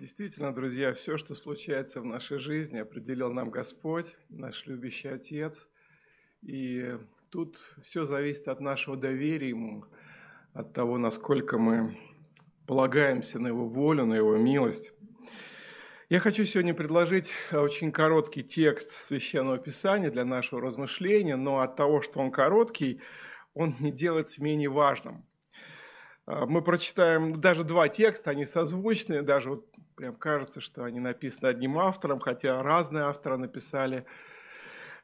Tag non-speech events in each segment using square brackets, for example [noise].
Действительно, друзья, все, что случается в нашей жизни, определил нам Господь, наш любящий Отец. И тут все зависит от нашего доверия Ему, от того, насколько мы полагаемся на Его волю, на Его милость. Я хочу сегодня предложить очень короткий текст Священного Писания для нашего размышления, но от того, что он короткий, он не делается менее важным. Мы прочитаем даже два текста, они созвучные, даже вот Прям кажется, что они написаны одним автором, хотя разные авторы написали.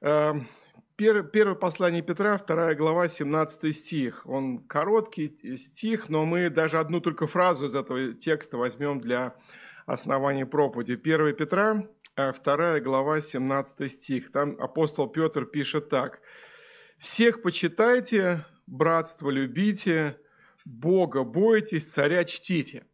Эм, первое послание Петра, вторая глава, 17 стих. Он короткий стих, но мы даже одну только фразу из этого текста возьмем для основания проповеди. 1 Петра, э, вторая глава, 17 стих. Там апостол Петр пишет так. «Всех почитайте, братство любите, Бога бойтесь, царя чтите».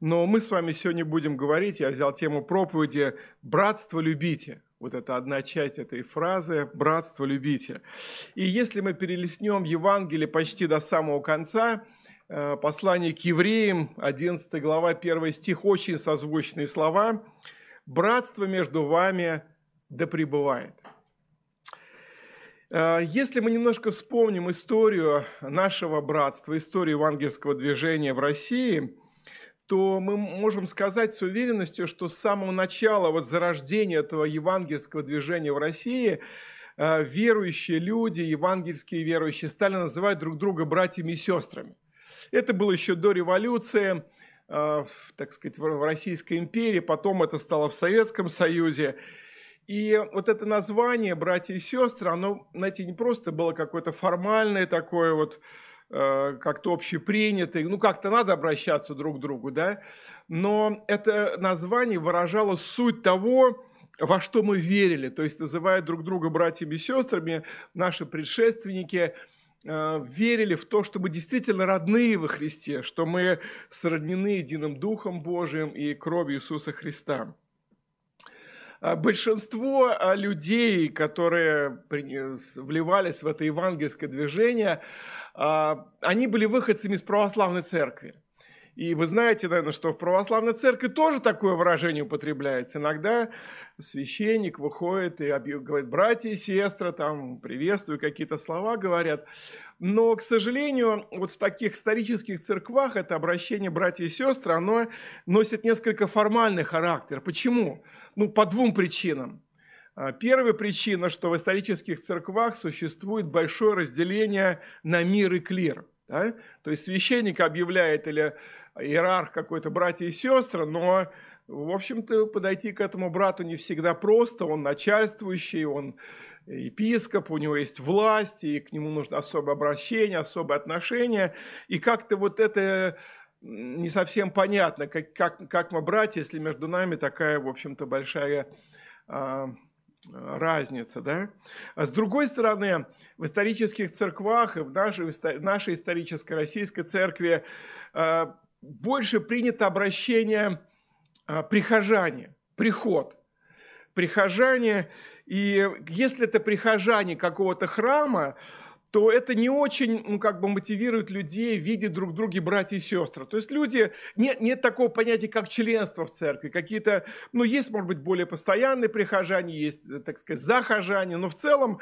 Но мы с вами сегодня будем говорить, я взял тему проповеди «Братство любите». Вот это одна часть этой фразы «Братство любите». И если мы перелистнем Евангелие почти до самого конца, э, послание к евреям, 11 глава, 1 стих, очень созвучные слова «Братство между вами да пребывает». Э, если мы немножко вспомним историю нашего братства, историю евангельского движения в России – то мы можем сказать с уверенностью, что с самого начала вот зарождения этого евангельского движения в России э, верующие люди, евангельские верующие, стали называть друг друга братьями и сестрами. Это было еще до революции, э, так сказать, в Российской империи, потом это стало в Советском Союзе. И вот это название «братья и сестры», оно, знаете, не просто было какое-то формальное такое вот, как-то общепринятый, ну как-то надо обращаться друг к другу, да, но это название выражало суть того, во что мы верили, то есть называя друг друга братьями и сестрами, наши предшественники э, верили в то, что мы действительно родные во Христе, что мы сроднены единым Духом Божиим и кровью Иисуса Христа. А большинство а, людей, которые вливались в это евангельское движение, а, они были выходцами из православной церкви. И вы знаете, наверное, что в православной церкви тоже такое выражение употребляется. Иногда священник выходит и говорит, братья и сестры, там, приветствую, какие-то слова говорят. Но, к сожалению, вот в таких исторических церквах это обращение братья и сестры, оно носит несколько формальный характер. Почему? Ну, по двум причинам. А, первая причина, что в исторических церквах существует большое разделение на мир и клир. Да? То есть священник объявляет или иерарх какой-то братья и сестры, но, в общем-то, подойти к этому брату не всегда просто. Он начальствующий, он епископ, у него есть власть, и к нему нужно особое обращение, особое отношение. И как-то вот это не совсем понятно, как, как, как мы братья, если между нами такая, в общем-то, большая а, разница. Да? А с другой стороны, в исторических церквах и в нашей, в нашей исторической российской церкви а, больше принято обращение а, прихожане, приход. Прихожане, и если это прихожане какого-то храма, то это не очень ну, как бы мотивирует людей видеть друг друга братья и сестры. То есть люди, нет, нет такого понятия, как членство в церкви. Какие-то, ну, есть, может быть, более постоянные прихожане, есть, так сказать, захожане, но в целом,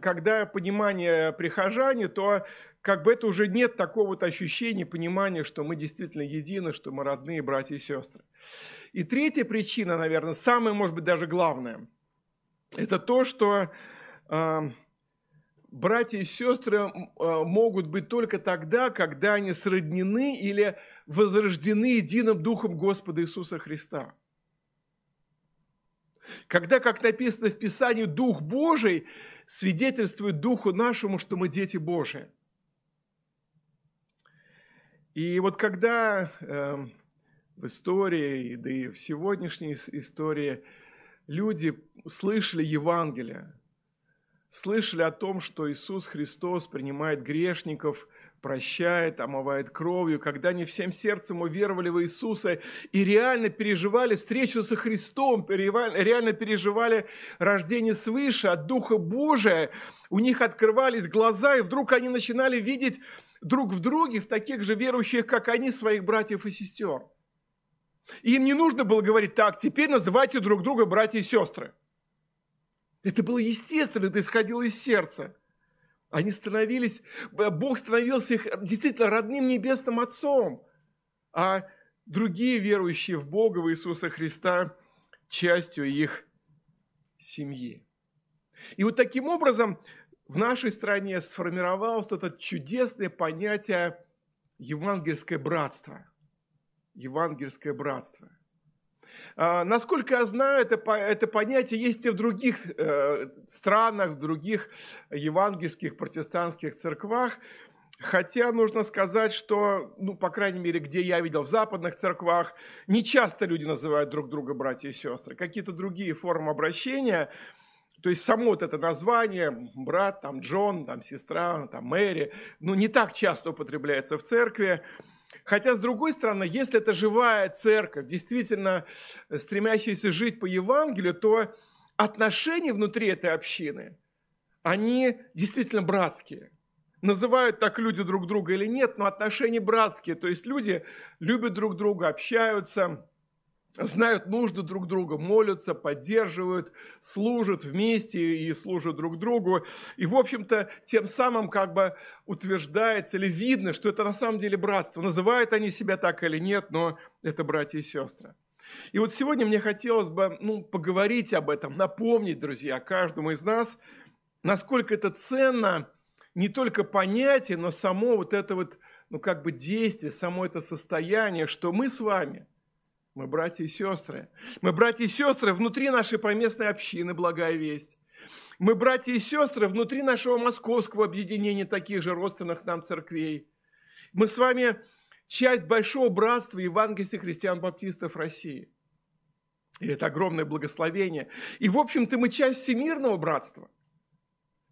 когда понимание прихожане, то как бы это уже нет такого вот ощущения, понимания, что мы действительно едины, что мы родные братья и сестры. И третья причина, наверное, самая, может быть, даже главная, это то, что э, братья и сестры э, могут быть только тогда, когда они сроднены или возрождены единым Духом Господа Иисуса Христа. Когда, как написано в Писании, Дух Божий свидетельствует Духу нашему, что мы дети Божии. И вот когда э, в истории, да и в сегодняшней истории люди слышали Евангелие, слышали о том, что Иисус Христос принимает грешников, прощает, омывает кровью, когда они всем сердцем уверовали в Иисуса и реально переживали встречу со Христом, реально переживали рождение свыше от Духа Божия, у них открывались глаза, и вдруг они начинали видеть друг в друге, в таких же верующих, как они, своих братьев и сестер. И им не нужно было говорить, так, теперь называйте друг друга братья и сестры. Это было естественно, это исходило из сердца. Они становились, Бог становился их действительно родным небесным Отцом, а другие верующие в Бога, в Иисуса Христа, частью их семьи. И вот таким образом в нашей стране сформировалось это чудесное понятие евангельское братство. Евангельское братство. А, насколько я знаю, это, это понятие есть и в других э, странах, в других евангельских протестантских церквах. Хотя нужно сказать, что, ну, по крайней мере, где я видел в западных церквах, не часто люди называют друг друга братья и сестры. Какие-то другие формы обращения – то есть само вот это название, брат, там Джон, там сестра, там Мэри, ну не так часто употребляется в церкви. Хотя, с другой стороны, если это живая церковь, действительно стремящаяся жить по Евангелию, то отношения внутри этой общины, они действительно братские. Называют так люди друг друга или нет, но отношения братские. То есть люди любят друг друга, общаются, знают нужды друг друга, молятся, поддерживают, служат вместе и служат друг другу. И, в общем-то, тем самым как бы утверждается или видно, что это на самом деле братство. Называют они себя так или нет, но это братья и сестры. И вот сегодня мне хотелось бы ну, поговорить об этом, напомнить, друзья, каждому из нас, насколько это ценно не только понятие, но само вот это вот, ну как бы действие, само это состояние, что мы с вами – мы братья и сестры. Мы братья и сестры внутри нашей поместной общины «Благая весть». Мы братья и сестры внутри нашего московского объединения таких же родственных нам церквей. Мы с вами часть большого братства евангельских христиан-баптистов России. И это огромное благословение. И, в общем-то, мы часть всемирного братства –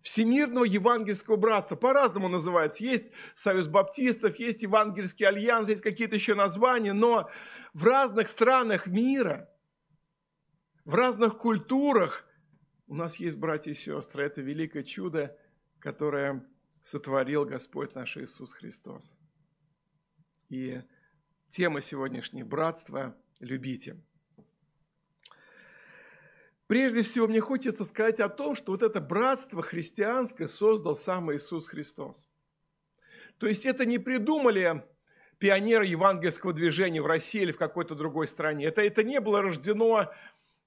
Всемирного евангельского братства. По-разному называется. Есть Союз Баптистов, есть Евангельский альянс, есть какие-то еще названия, но в разных странах мира, в разных культурах у нас есть братья и сестры. Это великое чудо, которое сотворил Господь наш Иисус Христос. И тема сегодняшней братства – любите. Прежде всего, мне хочется сказать о том, что вот это братство христианское создал сам Иисус Христос. То есть это не придумали пионеры евангельского движения в России или в какой-то другой стране. Это, это не было рождено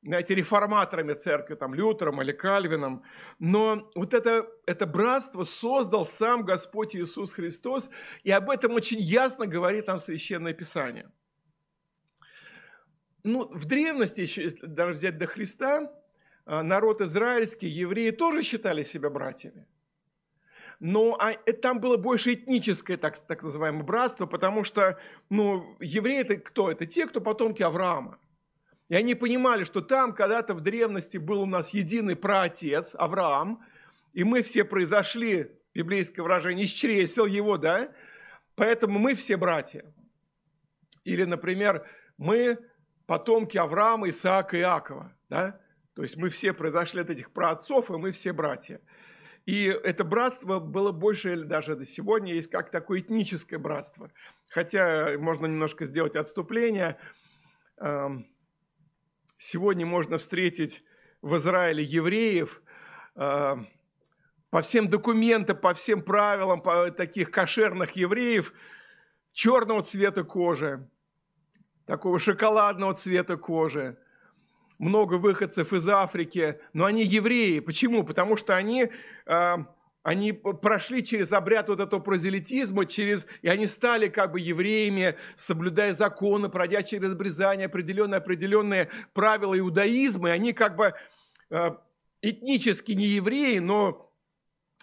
знаете, реформаторами церкви, там, Лютером или Кальвином. Но вот это, это братство создал сам Господь Иисус Христос, и об этом очень ясно говорит нам Священное Писание – ну, в древности, еще, если даже взять до Христа, а, народ израильский, евреи тоже считали себя братьями. Но а, э, там было больше этническое, так, так называемое, братство, потому что ну, евреи это кто? Это те, кто потомки Авраама. И они понимали, что там когда-то в древности был у нас единый праотец Авраам, и мы все произошли, библейское выражение, из чресел его, да? Поэтому мы все братья. Или, например, мы потомки Авраама, Исаака и Иакова. Да? То есть мы все произошли от этих праотцов, и мы все братья. И это братство было больше, или даже до сегодня есть как такое этническое братство. Хотя можно немножко сделать отступление. Эм, сегодня можно встретить в Израиле евреев эм, по всем документам, по всем правилам, по таких кошерных евреев черного цвета кожи, такого шоколадного цвета кожи. Много выходцев из Африки, но они евреи. Почему? Потому что они, э, они прошли через обряд вот этого прозелитизма, через, и они стали как бы евреями, соблюдая законы, пройдя через обрезание, определенные, определенные правила иудаизма. И они как бы э, этнически не евреи, но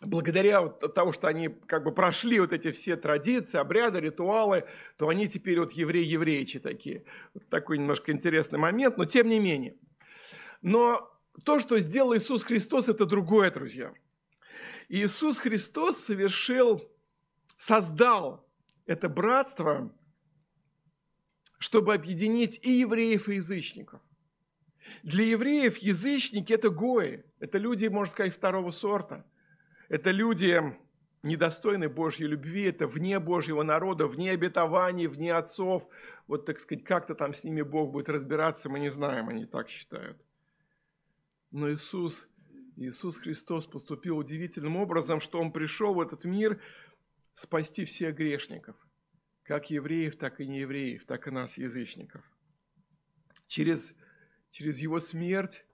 благодаря вот того, что они как бы прошли вот эти все традиции, обряды, ритуалы, то они теперь вот евреи-евреичи такие. Вот такой немножко интересный момент, но тем не менее. Но то, что сделал Иисус Христос, это другое, друзья. Иисус Христос совершил, создал это братство, чтобы объединить и евреев, и язычников. Для евреев язычники – это гои, это люди, можно сказать, второго сорта – это люди, недостойны Божьей любви, это вне Божьего народа, вне обетований, вне отцов. Вот, так сказать, как-то там с ними Бог будет разбираться, мы не знаем, они так считают. Но Иисус, Иисус Христос поступил удивительным образом, что Он пришел в этот мир спасти всех грешников, как евреев, так и неевреев, так и нас, язычников. Через, через Его смерть,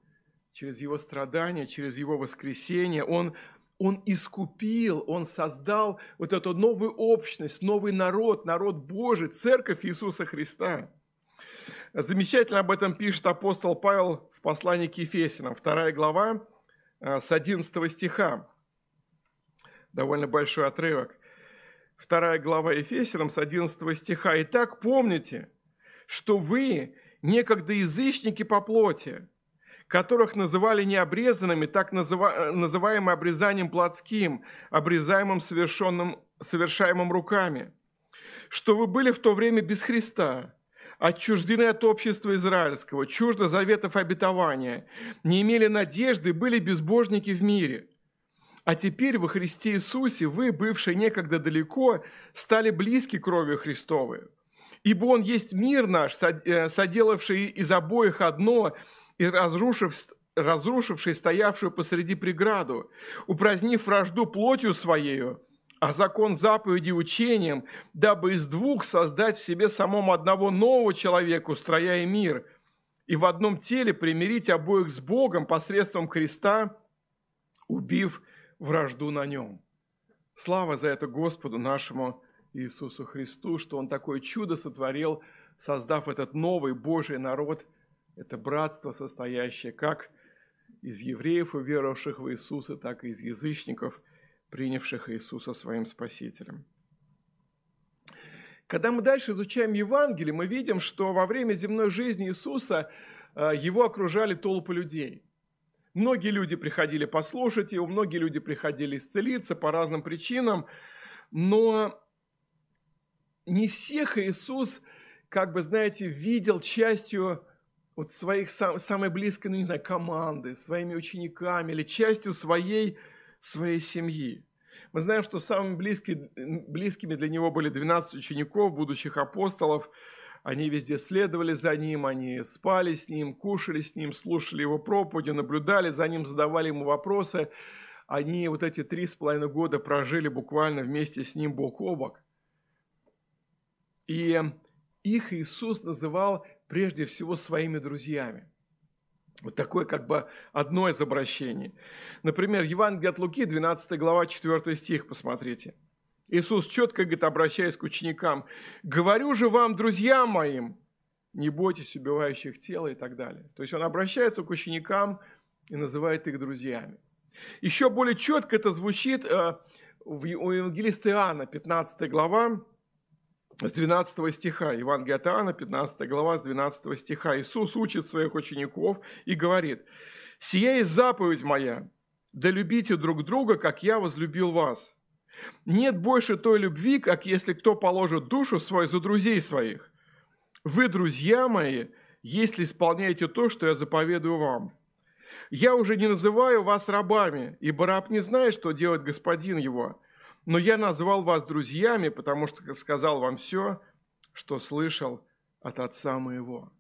через Его страдания, через Его воскресение Он он искупил, Он создал вот эту новую общность, новый народ, народ Божий, церковь Иисуса Христа. Замечательно об этом пишет апостол Павел в послании к Ефесянам, вторая глава, э, с 11 стиха. Довольно большой отрывок. Вторая глава Ефесянам с 11 стиха. «Итак, помните, что вы некогда язычники по плоти, которых называли необрезанными, так называемым обрезанием плотским, обрезаемым совершенным, совершаемым руками, что вы были в то время без Христа, отчуждены от общества израильского, чуждо заветов обетования, не имели надежды, были безбожники в мире. А теперь во Христе Иисусе вы, бывшие некогда далеко, стали близки кровью Христовой. Ибо Он есть мир наш, э, соделавший из обоих одно – и разрушив, разрушивший стоявшую посреди преграду, упразднив вражду плотью своею, а закон заповеди учением, дабы из двух создать в себе самом одного нового человека, устрояя мир, и в одном теле примирить обоих с Богом посредством креста, убив вражду на нем. Слава за это Господу нашему Иисусу Христу, что Он такое чудо сотворил, создав этот новый Божий народ – это братство, состоящее как из евреев, уверовавших в Иисуса, так и из язычников, принявших Иисуса своим Спасителем. Когда мы дальше изучаем Евангелие, мы видим, что во время земной жизни Иисуса э, его окружали толпы людей. Многие люди приходили послушать его, многие люди приходили исцелиться по разным причинам, но не всех Иисус, как бы, знаете, видел частью вот своих сам, самой близкой, ну не знаю, команды, своими учениками или частью своей, своей семьи. Мы знаем, что самыми близкими, близкими для него были 12 учеников, будущих апостолов. Они везде следовали за ним, они спали с ним, кушали с ним, слушали его проповеди, наблюдали за ним, задавали ему вопросы. Они вот эти три с половиной года прожили буквально вместе с ним бок о бок. И их Иисус называл прежде всего своими друзьями. Вот такое как бы одно из обращений. Например, Евангелие от Луки, 12 глава, 4 стих, посмотрите. Иисус четко говорит, обращаясь к ученикам, «Говорю же вам, друзья моим, не бойтесь убивающих тела» и так далее. То есть он обращается к ученикам и называет их друзьями. Еще более четко это звучит э, у евангелиста Иоанна, 15 глава, с 12 стиха, Евангелие от Иоанна, 15 глава, с 12 стиха. Иисус учит своих учеников и говорит, «Сия есть заповедь моя, да любите друг друга, как я возлюбил вас. Нет больше той любви, как если кто положит душу свою за друзей своих. Вы, друзья мои, если исполняете то, что я заповедую вам. Я уже не называю вас рабами, ибо раб не знает, что делает господин его, но я назвал вас друзьями, потому что сказал вам все, что слышал от Отца моего.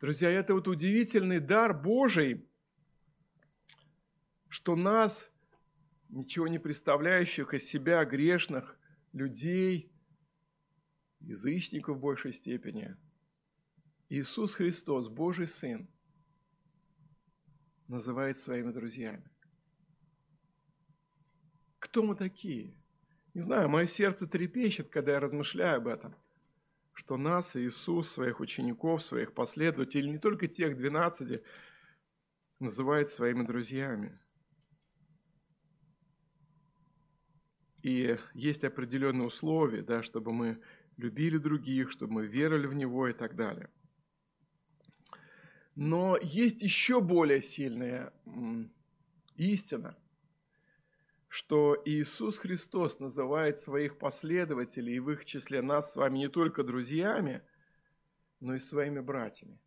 Друзья, это вот удивительный дар Божий, что нас, ничего не представляющих из себя грешных людей, язычников в большей степени, Иисус Христос, Божий Сын, называет своими друзьями. Кто мы такие? Не знаю, мое сердце трепещет, когда я размышляю об этом, что нас Иисус, своих учеников, своих последователей, не только тех двенадцати, называет своими друзьями. И есть определенные условия, да, чтобы мы любили других, чтобы мы верили в Него и так далее. Но есть еще более сильная истина – что Иисус Христос называет своих последователей и в их числе нас с вами не только друзьями, но и своими братьями.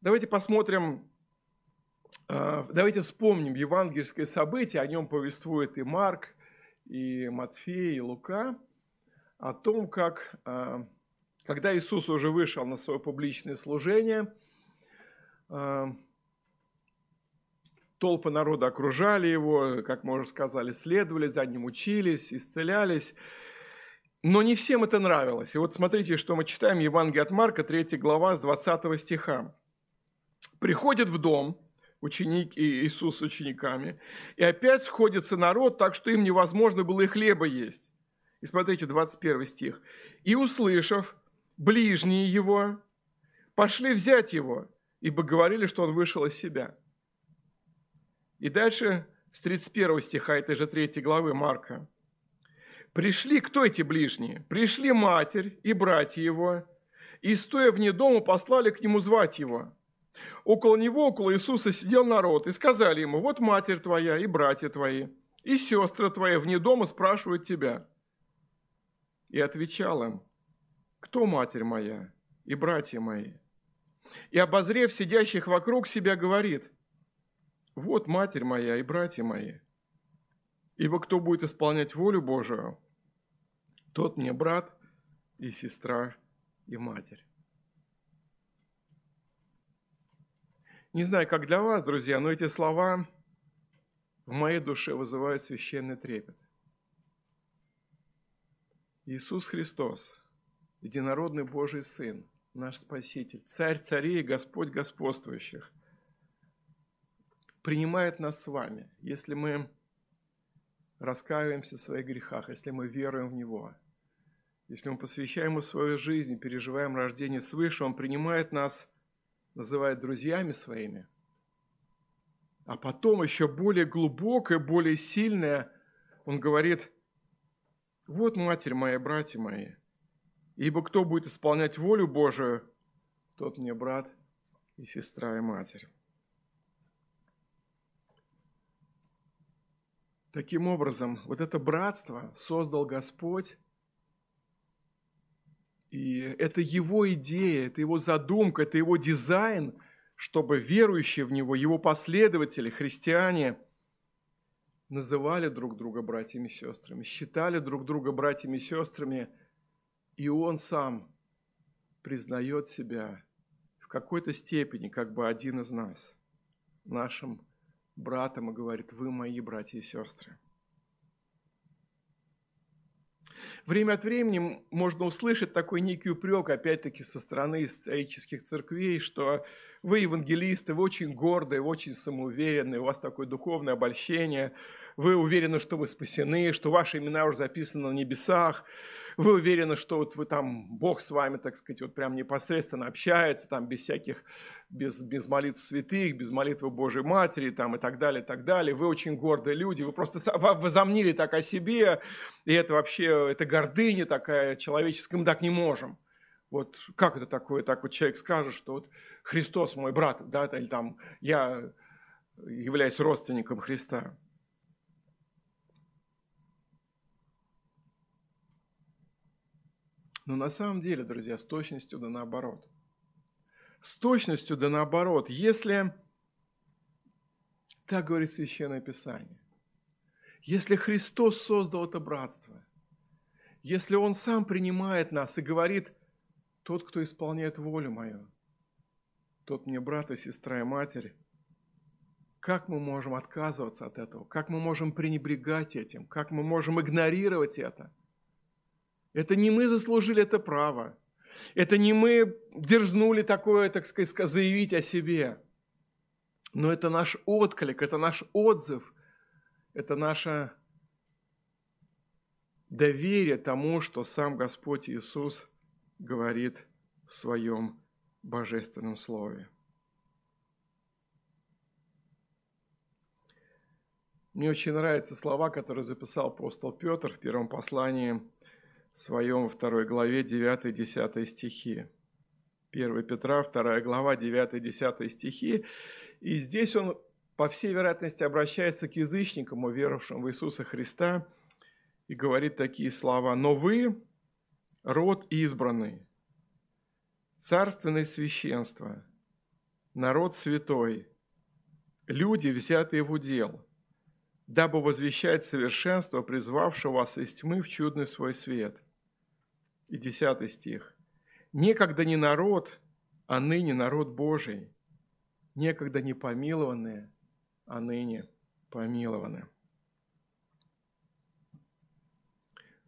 Давайте посмотрим А, давайте вспомним евангельское событие, о нем повествует и Марк, и Матфей, и Лука, о том, как, а, когда Иисус уже вышел на свое публичное служение, а, толпы народа окружали его, как мы уже сказали, следовали за ним, учились, исцелялись. Но не всем это нравилось. И вот смотрите, что мы читаем Евангелие от Марка, 3 глава, с 20 стиха. «Приходит в дом ученик Иисус с учениками, и опять сходится народ, так что им невозможно было и хлеба есть». И смотрите, 21 стих. «И услышав, ближние его пошли взять его, ибо говорили, что он вышел из себя». И дальше с 31 стиха этой же 3 главы Марка. «Пришли, кто эти ближние? Пришли матерь и братья его, и, стоя вне дома, послали к нему звать его. Около него, около Иисуса сидел народ, и сказали ему, вот матерь твоя и братья твои, и сестры твои вне дома спрашивают тебя. И отвечал им, кто матерь моя и братья мои? И, обозрев сидящих вокруг себя, говорит, вот матерь моя и братья мои. Ибо кто будет исполнять волю Божию, тот мне брат и сестра и матерь. Не знаю, как для вас, друзья, но эти слова в моей душе вызывают священный трепет. Иисус Христос, единородный Божий Сын, наш Спаситель, Царь царей Господь господствующих, принимает нас с вами, если мы раскаиваемся в своих грехах, если мы веруем в Него, если мы посвящаем Ему свою жизнь, переживаем рождение свыше, Он принимает нас, называет друзьями своими, а потом еще более глубокое, более сильное, Он говорит, вот Матерь моя, братья мои, ибо кто будет исполнять волю Божию, тот мне брат и сестра и матерь. Таким образом, вот это братство создал Господь, и это его идея, это его задумка, это его дизайн, чтобы верующие в него, его последователи, христиане, называли друг друга братьями и сестрами, считали друг друга братьями и сестрами, и он сам признает себя в какой-то степени как бы один из нас, нашим братом и говорит, вы мои братья и сестры. Время от времени можно услышать такой некий упрек, опять-таки, со стороны исторических церквей, что вы евангелисты, вы очень гордые, очень самоуверенные, у вас такое духовное обольщение, вы уверены, что вы спасены, что ваши имена уже записаны на небесах, вы уверены, что вот вы там, Бог с вами, так сказать, вот прям непосредственно общается, там без всяких, без, без молитв святых, без молитвы Божьей Матери, там и так далее, и так далее. Вы очень гордые люди, вы просто возомнили так о себе, и это вообще, это гордыня такая человеческая, мы так не можем. Вот как это такое, так вот человек скажет, что вот Христос мой брат, да, или там я являюсь родственником Христа. Но на самом деле, друзья, с точностью да наоборот. С точностью да наоборот. Если, так говорит Священное Писание, если Христос создал это братство, если Он сам принимает нас и говорит, тот, кто исполняет волю мою, тот мне брат и сестра и матерь, как мы можем отказываться от этого? Как мы можем пренебрегать этим? Как мы можем игнорировать это? Это не мы заслужили это право. Это не мы дерзнули такое, так сказать, заявить о себе. Но это наш отклик, это наш отзыв, это наше доверие тому, что сам Господь Иисус говорит в своем божественном слове. Мне очень нравятся слова, которые записал апостол Петр в первом послании своем второй главе 9-10 стихи. 1 Петра, 2 глава, 9-10 стихи. И здесь он, по всей вероятности, обращается к язычникам, уверовавшим в Иисуса Христа, и говорит такие слова. «Но вы – род избранный, царственное священство, народ святой, люди, взятые в удел, дабы возвещать совершенство, призвавшего вас из тьмы в чудный свой свет. И десятый стих. Некогда не народ, а ныне народ Божий, некогда не помилованные, а ныне помилованы.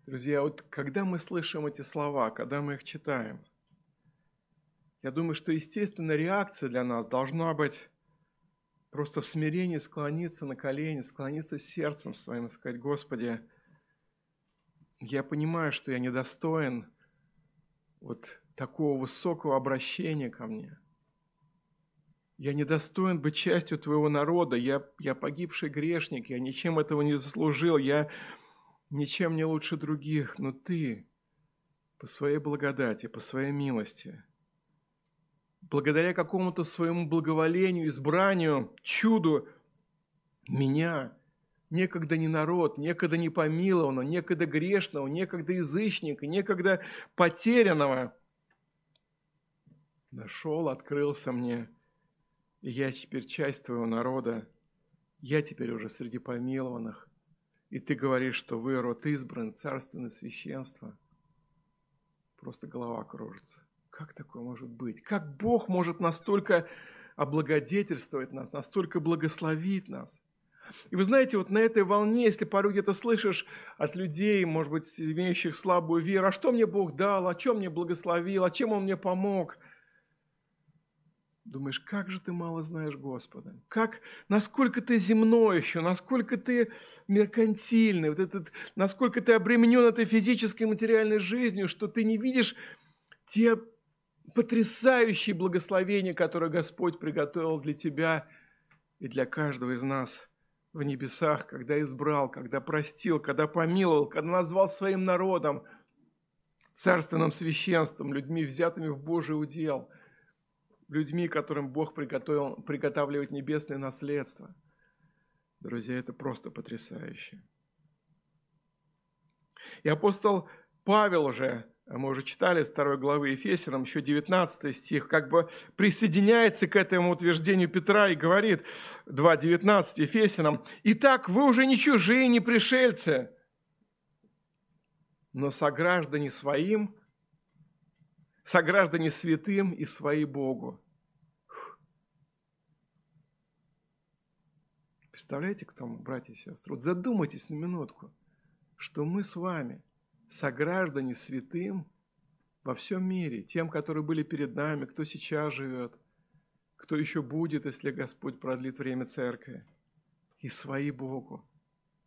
Друзья, вот когда мы слышим эти слова, когда мы их читаем, я думаю, что естественная реакция для нас должна быть просто в смирении склониться на колени, склониться сердцем своим и сказать, Господи, я понимаю, что я недостоин вот такого высокого обращения ко мне. Я недостоин быть частью Твоего народа, я, я погибший грешник, я ничем этого не заслужил, я ничем не лучше других, но Ты по своей благодати, по своей милости, благодаря какому-то своему благоволению, избранию, чуду, меня, некогда не народ, некогда не помилованного, некогда грешного, некогда язычника, некогда потерянного, нашел, открылся мне, и я теперь часть твоего народа, я теперь уже среди помилованных, и ты говоришь, что вы род избран, царственное священство. Просто голова кружится. Как такое может быть? Как Бог может настолько облагодетельствовать нас, настолько благословить нас? И вы знаете, вот на этой волне, если порой где-то слышишь от людей, может быть, имеющих слабую веру, а что мне Бог дал, о чем мне благословил, о чем Он мне помог – Думаешь, как же ты мало знаешь Господа? Как, насколько ты земной еще, насколько ты меркантильный, вот этот, насколько ты обременен этой физической материальной жизнью, что ты не видишь те потрясающие благословения, которые Господь приготовил для тебя и для каждого из нас в небесах, когда избрал, когда простил, когда помиловал, когда назвал своим народом, царственным священством, людьми, взятыми в Божий удел – людьми, которым Бог приготовил, приготавливает небесное наследство. Друзья, это просто потрясающе. И апостол Павел уже, мы уже читали с второй главы Ефесянам, еще 19 стих, как бы присоединяется к этому утверждению Петра и говорит, 2.19 Ефесянам, «Итак, вы уже не чужие, не пришельцы, но сограждане своим, сограждане святым и свои Богу. Представляете, кто мы, братья и сестры? Вот задумайтесь на минутку, что мы с вами сограждане святым во всем мире, тем, которые были перед нами, кто сейчас живет, кто еще будет, если Господь продлит время церкви, и свои Богу.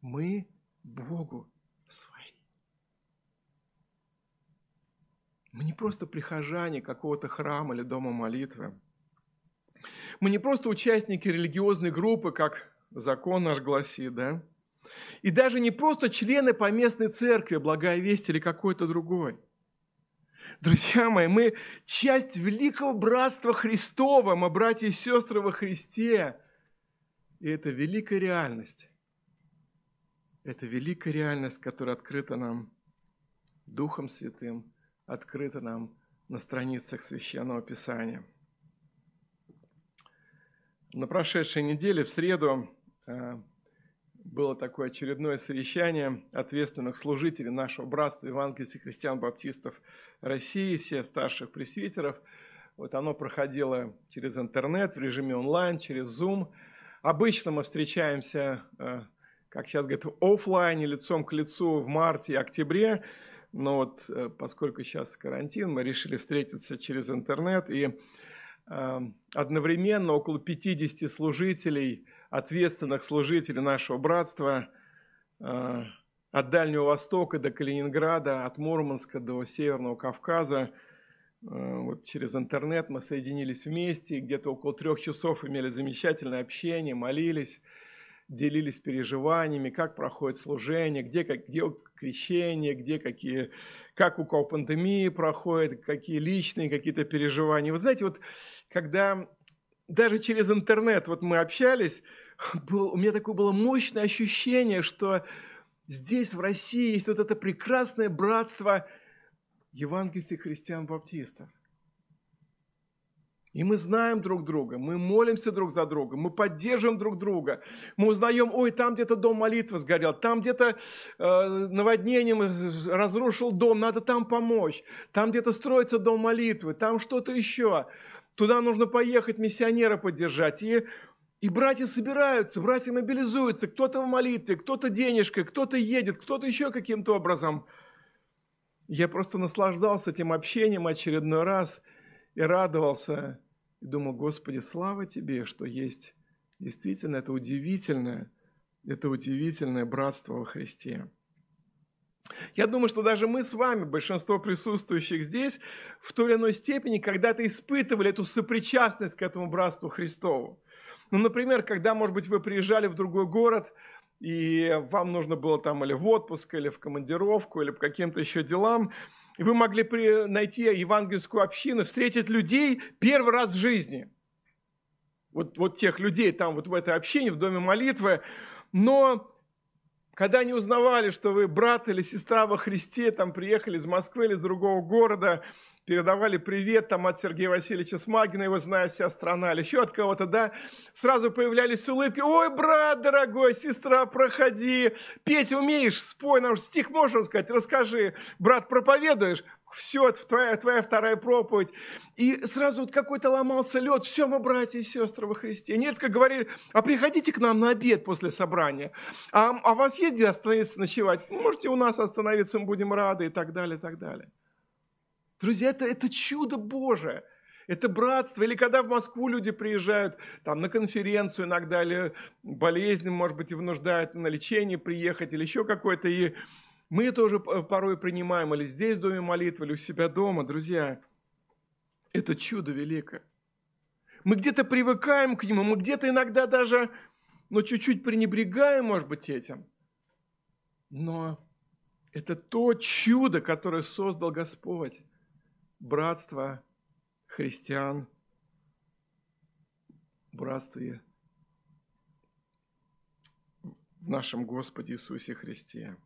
Мы Богу свои. Мы не просто прихожане какого-то храма или дома молитвы. Мы не просто участники религиозной группы, как закон наш гласит, да? И даже не просто члены поместной церкви, благая весть или какой-то другой. Друзья мои, мы часть великого братства Христова, мы братья и сестры во Христе. И это великая реальность. Это великая реальность, которая открыта нам Духом Святым, открыта нам на страницах Священного Писания. На прошедшей неделе, в среду, Э, было такое очередное совещание ответственных служителей нашего братства евангельских христиан-баптистов России, всех старших пресвитеров. Вот оно проходило через интернет, в режиме онлайн, через Zoom. Обычно мы встречаемся, э, как сейчас говорят, в офлайне, лицом к лицу в марте и октябре. Но вот э, поскольку сейчас карантин, мы решили встретиться через интернет. И одновременно около 50 служителей – ответственных служителей нашего братства э, от Дальнего Востока до Калининграда, от Мурманска до Северного Кавказа. Э, вот через интернет мы соединились вместе, где-то около трех часов имели замечательное общение, молились, делились переживаниями, как проходит служение, где, как, где крещение, где какие, как у кого пандемии проходит, какие личные какие-то переживания. Вы знаете, вот когда даже через интернет вот мы общались, [laughs] был, у меня такое было мощное ощущение, что здесь, в России, есть вот это прекрасное братство евангельских христиан-баптистов. И мы знаем друг друга, мы молимся друг за друга, мы поддерживаем друг друга. Мы узнаем, ой, там где-то дом молитвы сгорел, там где-то э, наводнением разрушил дом, надо там помочь. Там где-то строится дом молитвы, там что-то еще. Туда нужно поехать, миссионера поддержать. И, и братья собираются, братья мобилизуются. Кто-то в молитве, кто-то денежкой, кто-то едет, кто-то еще каким-то образом. Я просто наслаждался этим общением очередной раз и радовался и думал, Господи, слава Тебе, что есть действительно это удивительное, это удивительное братство во Христе. Я думаю, что даже мы с вами, большинство присутствующих здесь, в той или иной степени когда-то испытывали эту сопричастность к этому братству Христову. Ну, например, когда, может быть, вы приезжали в другой город, и вам нужно было там или в отпуск, или в командировку, или по каким-то еще делам – вы могли при, найти евангельскую общину, встретить людей первый раз в жизни. Вот, вот тех людей там, вот в этой общине, в доме молитвы. Но когда они узнавали, что вы брат или сестра во Христе, там приехали из Москвы или из другого города, передавали привет там от Сергея Васильевича Смагина, его знает вся страна, или еще от кого-то, да, сразу появлялись улыбки. Ой, брат дорогой, сестра, проходи. Петь умеешь? Спой нам стих, можно сказать, расскажи. Брат, проповедуешь? Все, твоя, твоя вторая проповедь. И сразу вот какой-то ломался лед. Все, мы братья и сестры во Христе. Как говорили, а приходите к нам на обед после собрания. А, а у вас есть где остановиться, ночевать? Можете у нас остановиться, мы будем рады и так далее, и так далее. Друзья, это, это чудо Божие. Это братство. Или когда в Москву люди приезжают там, на конференцию иногда, или болезнь, может быть, и вынуждают на лечение приехать, или еще какое-то. И мы это уже порой принимаем, или здесь в доме молитвы, или у себя дома. Друзья, это чудо великое. Мы где-то привыкаем к нему, мы где-то иногда даже, ну, чуть-чуть пренебрегаем, может быть, этим. Но это то чудо, которое создал Господь братство христиан, братстве в нашем Господе Иисусе Христе.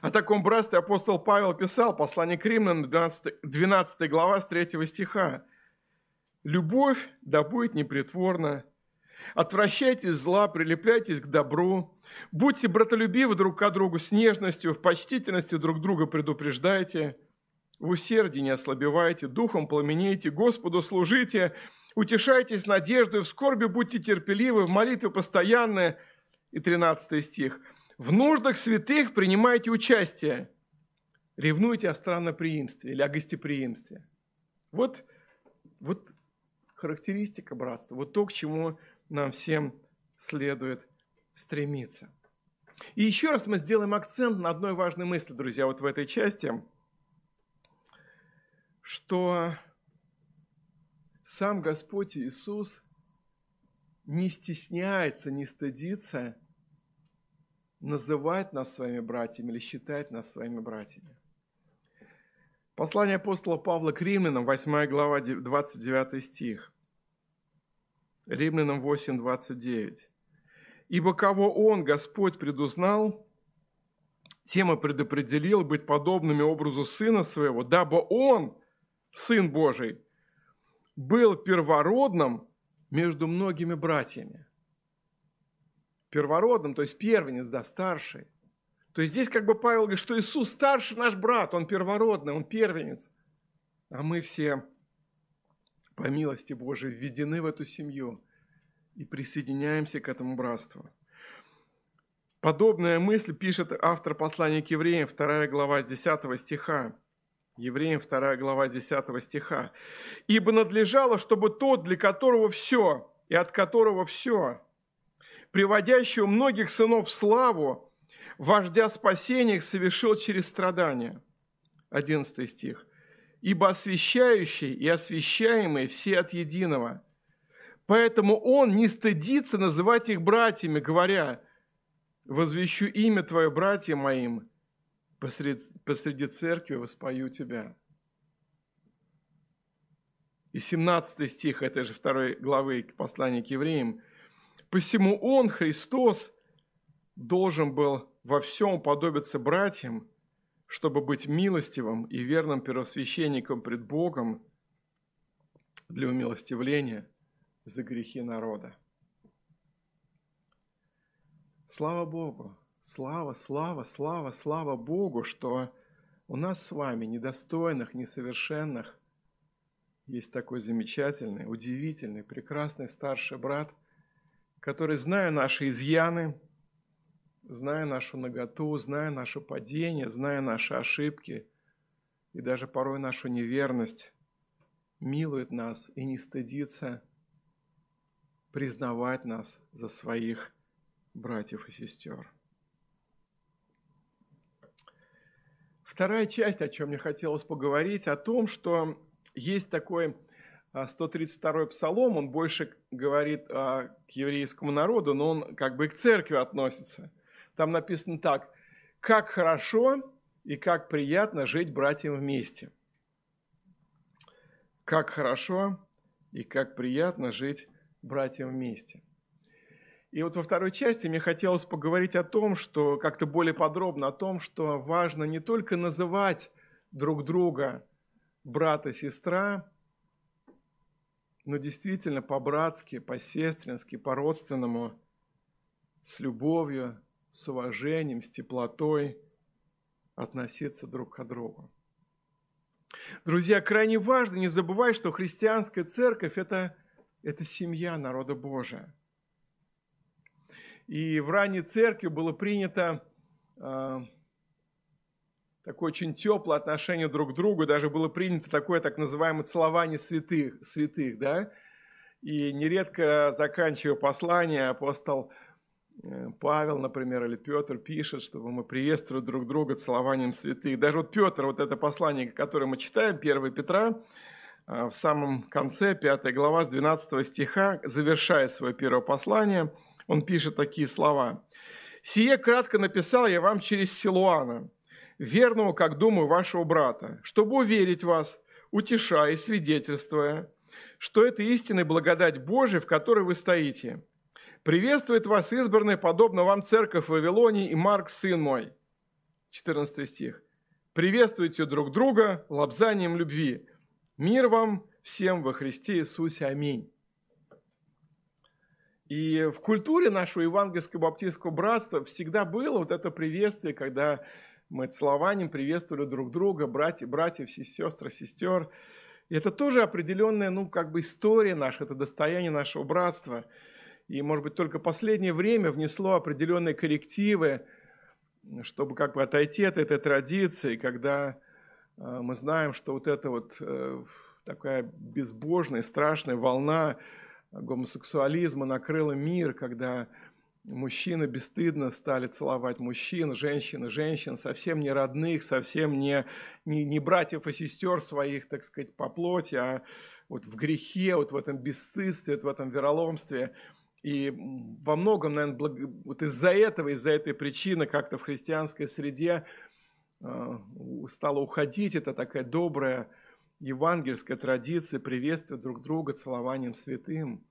О таком братстве апостол Павел писал, послание к Римлянам, 12, 12 глава, с 3 стиха. «Любовь да будет непритворна, отвращайтесь зла, прилепляйтесь к добру, будьте братолюбивы друг к другу с нежностью, в почтительности друг друга предупреждайте, в усердии не ослабевайте, духом пламенейте, Господу служите, утешайтесь надеждой, в скорби будьте терпеливы, в молитве постоянные». И 13 стих. «В нуждах святых принимайте участие, ревнуйте о странноприимстве или о гостеприимстве». Вот, вот характеристика братства, вот то, к чему нам всем следует стремиться. И еще раз мы сделаем акцент на одной важной мысли, друзья, вот в этой части – что сам Господь Иисус не стесняется, не стыдится называть нас своими братьями или считать нас своими братьями. Послание апостола Павла к римлянам, 8 глава, 29 стих. Римлянам 8, 29. «Ибо кого Он, Господь, предузнал, тем и предопределил быть подобными образу Сына Своего, дабы Он Сын Божий, был первородным между многими братьями. Первородным, то есть первенец, да, старший. То есть здесь как бы Павел говорит, что Иисус старший наш брат, он первородный, он первенец. А мы все по милости Божией введены в эту семью и присоединяемся к этому братству. Подобная мысль пишет автор послания к евреям, 2 глава с 10 стиха. Евреям 2 глава 10 стиха. «Ибо надлежало, чтобы тот, для которого все и от которого все, приводящего многих сынов в славу, вождя спасения их совершил через страдания». 11 стих. «Ибо освящающий и освящаемый все от единого. Поэтому он не стыдится называть их братьями, говоря, «Возвещу имя Твое, братья моим, посреди, посреди церкви воспою тебя. И 17 стих этой же второй главы послания к евреям. «Посему Он, Христос, должен был во всем подобиться братьям, чтобы быть милостивым и верным первосвященником пред Богом для умилостивления за грехи народа. Слава Богу, слава, слава, слава, слава Богу, что у нас с вами, недостойных, несовершенных, есть такой замечательный, удивительный, прекрасный старший брат, который, зная наши изъяны, зная нашу наготу, зная наше падение, зная наши ошибки и даже порой нашу неверность, милует нас и не стыдится признавать нас за своих братьев и сестер. Вторая часть, о чем мне хотелось поговорить, о том, что есть такой 132-й а, псалом, он больше говорит а, к еврейскому народу, но он как бы и к церкви относится. Там написано так, как хорошо и как приятно жить братьям вместе. Как хорошо и как приятно жить братьям вместе. И вот во второй части мне хотелось поговорить о том, что как-то более подробно о том, что важно не только называть друг друга брат и сестра, но действительно по-братски, по-сестрински, по-родственному, с любовью, с уважением, с теплотой относиться друг к другу. Друзья, крайне важно не забывать, что христианская церковь это, – это семья народа Божия. И в ранней церкви было принято э, такое очень теплое отношение друг к другу, даже было принято такое так называемое целование святых, святых да? И нередко, заканчивая послание, апостол э, Павел, например, или Петр пишет, чтобы мы приветствовали друг друга целованием святых. Даже вот Петр, вот это послание, которое мы читаем, 1 Петра, э, в самом конце, 5 глава, с 12 стиха, завершая свое первое послание, он пишет такие слова. «Сие кратко написал я вам через Силуана, верного, как думаю, вашего брата, чтобы уверить вас, утешая и свидетельствуя, что это истинная благодать Божия, в которой вы стоите. Приветствует вас избранная, подобно вам церковь в Вавилоне и Марк, сын мой». 14 стих. «Приветствуйте друг друга лобзанием любви. Мир вам всем во Христе Иисусе. Аминь». И в культуре нашего евангельского баптистского братства всегда было вот это приветствие, когда мы целованием приветствовали друг друга, братья, братьев, сестер, сестер. И это тоже определенная, ну, как бы история наша, это достояние нашего братства. И, может быть, только последнее время внесло определенные коррективы, чтобы как бы отойти от этой традиции, когда э, мы знаем, что вот эта вот э, такая безбожная, страшная волна гомосексуализма накрыла мир, когда Мужчины бесстыдно стали целовать мужчин, женщины, женщин, совсем не родных, совсем не, не, не братьев и сестер своих, так сказать, по плоти, а вот в грехе, вот в этом бесстыдстве, вот в этом вероломстве. И во многом, наверное, благ... вот из-за этого, из-за этой причины как-то в христианской среде э, стала уходить эта такая добрая евангельская традиция приветствия друг друга целованием святым.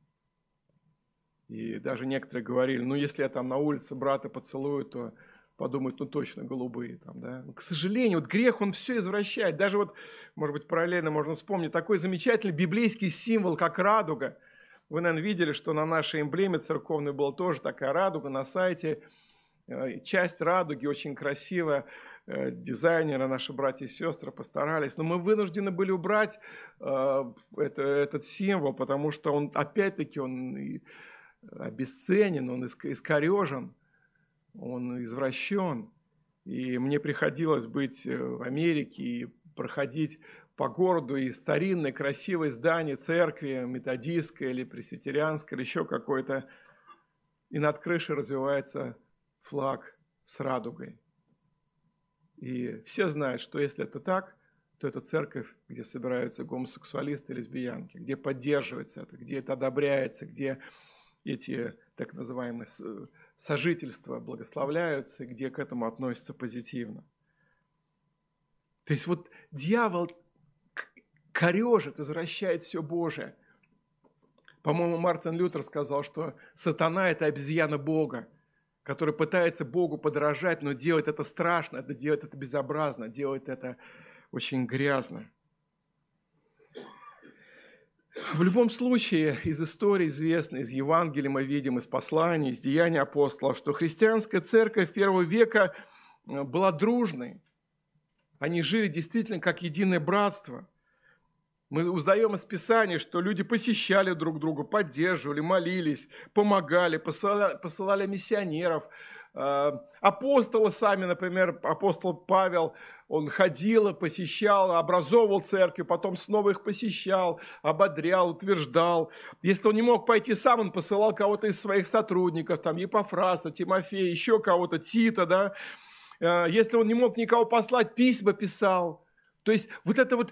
И даже некоторые говорили, ну, если я там на улице брата поцелую, то подумают, ну, точно голубые там, да. Но, к сожалению, вот грех, он все извращает. Даже вот, может быть, параллельно можно вспомнить такой замечательный библейский символ, как радуга. Вы, наверное, видели, что на нашей эмблеме церковной была тоже такая радуга на сайте. Э, часть радуги очень красивая э, дизайнеры, наши братья и сестры постарались, но мы вынуждены были убрать э, это, этот символ, потому что он, опять-таки, он обесценен, он искорежен, он извращен. И мне приходилось быть э, в Америке и проходить по городу и старинное красивое здание церкви, методистское или пресвитерианское, или еще какое-то, и над крышей развивается флаг с радугой. И все знают, что если это так, то это церковь, где собираются гомосексуалисты и лесбиянки, где поддерживается это, где это одобряется, где эти так называемые сожительства благословляются, где к этому относятся позитивно. То есть вот дьявол корежит, извращает все Божие. По-моему, Мартин Лютер сказал, что сатана – это обезьяна Бога, который пытается Богу подражать, но делает это страшно, это делает это безобразно, делает это очень грязно. В любом случае, из истории известно, из Евангелия мы видим, из посланий, из деяний апостолов, что христианская церковь первого века э, была дружной. Они жили действительно как единое братство. Мы узнаем из Писания, что люди посещали друг друга, поддерживали, молились, помогали, посылали, посылали миссионеров. Э, апостолы сами, например, апостол Павел – он ходил, посещал, образовывал церкви, потом снова их посещал, ободрял, утверждал. Если он не мог пойти сам, он посылал кого-то из своих сотрудников, там Епофраса, Тимофея, еще кого-то, Тита, да. Э, если он не мог никого послать, письма писал. То есть вот эта вот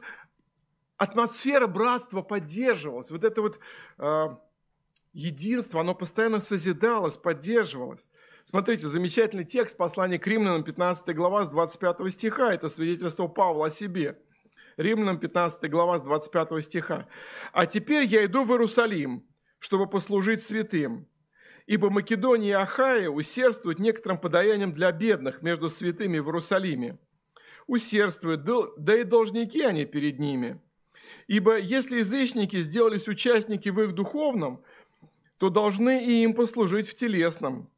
атмосфера братства поддерживалась, вот это вот э, единство, оно постоянно созидалось, поддерживалось. Смотрите, замечательный текст послания к римлянам, 15 глава с 25 стиха. Это свидетельство Павла о себе. Римлянам 15 глава с 25 стиха. «А теперь я иду в Иерусалим, чтобы послужить святым, ибо Македония и Ахая усердствуют некоторым подаянием для бедных между святыми в Иерусалиме. Усердствуют, да и должники они перед ними. Ибо если язычники сделались участники в их духовном, то должны и им послужить в телесном.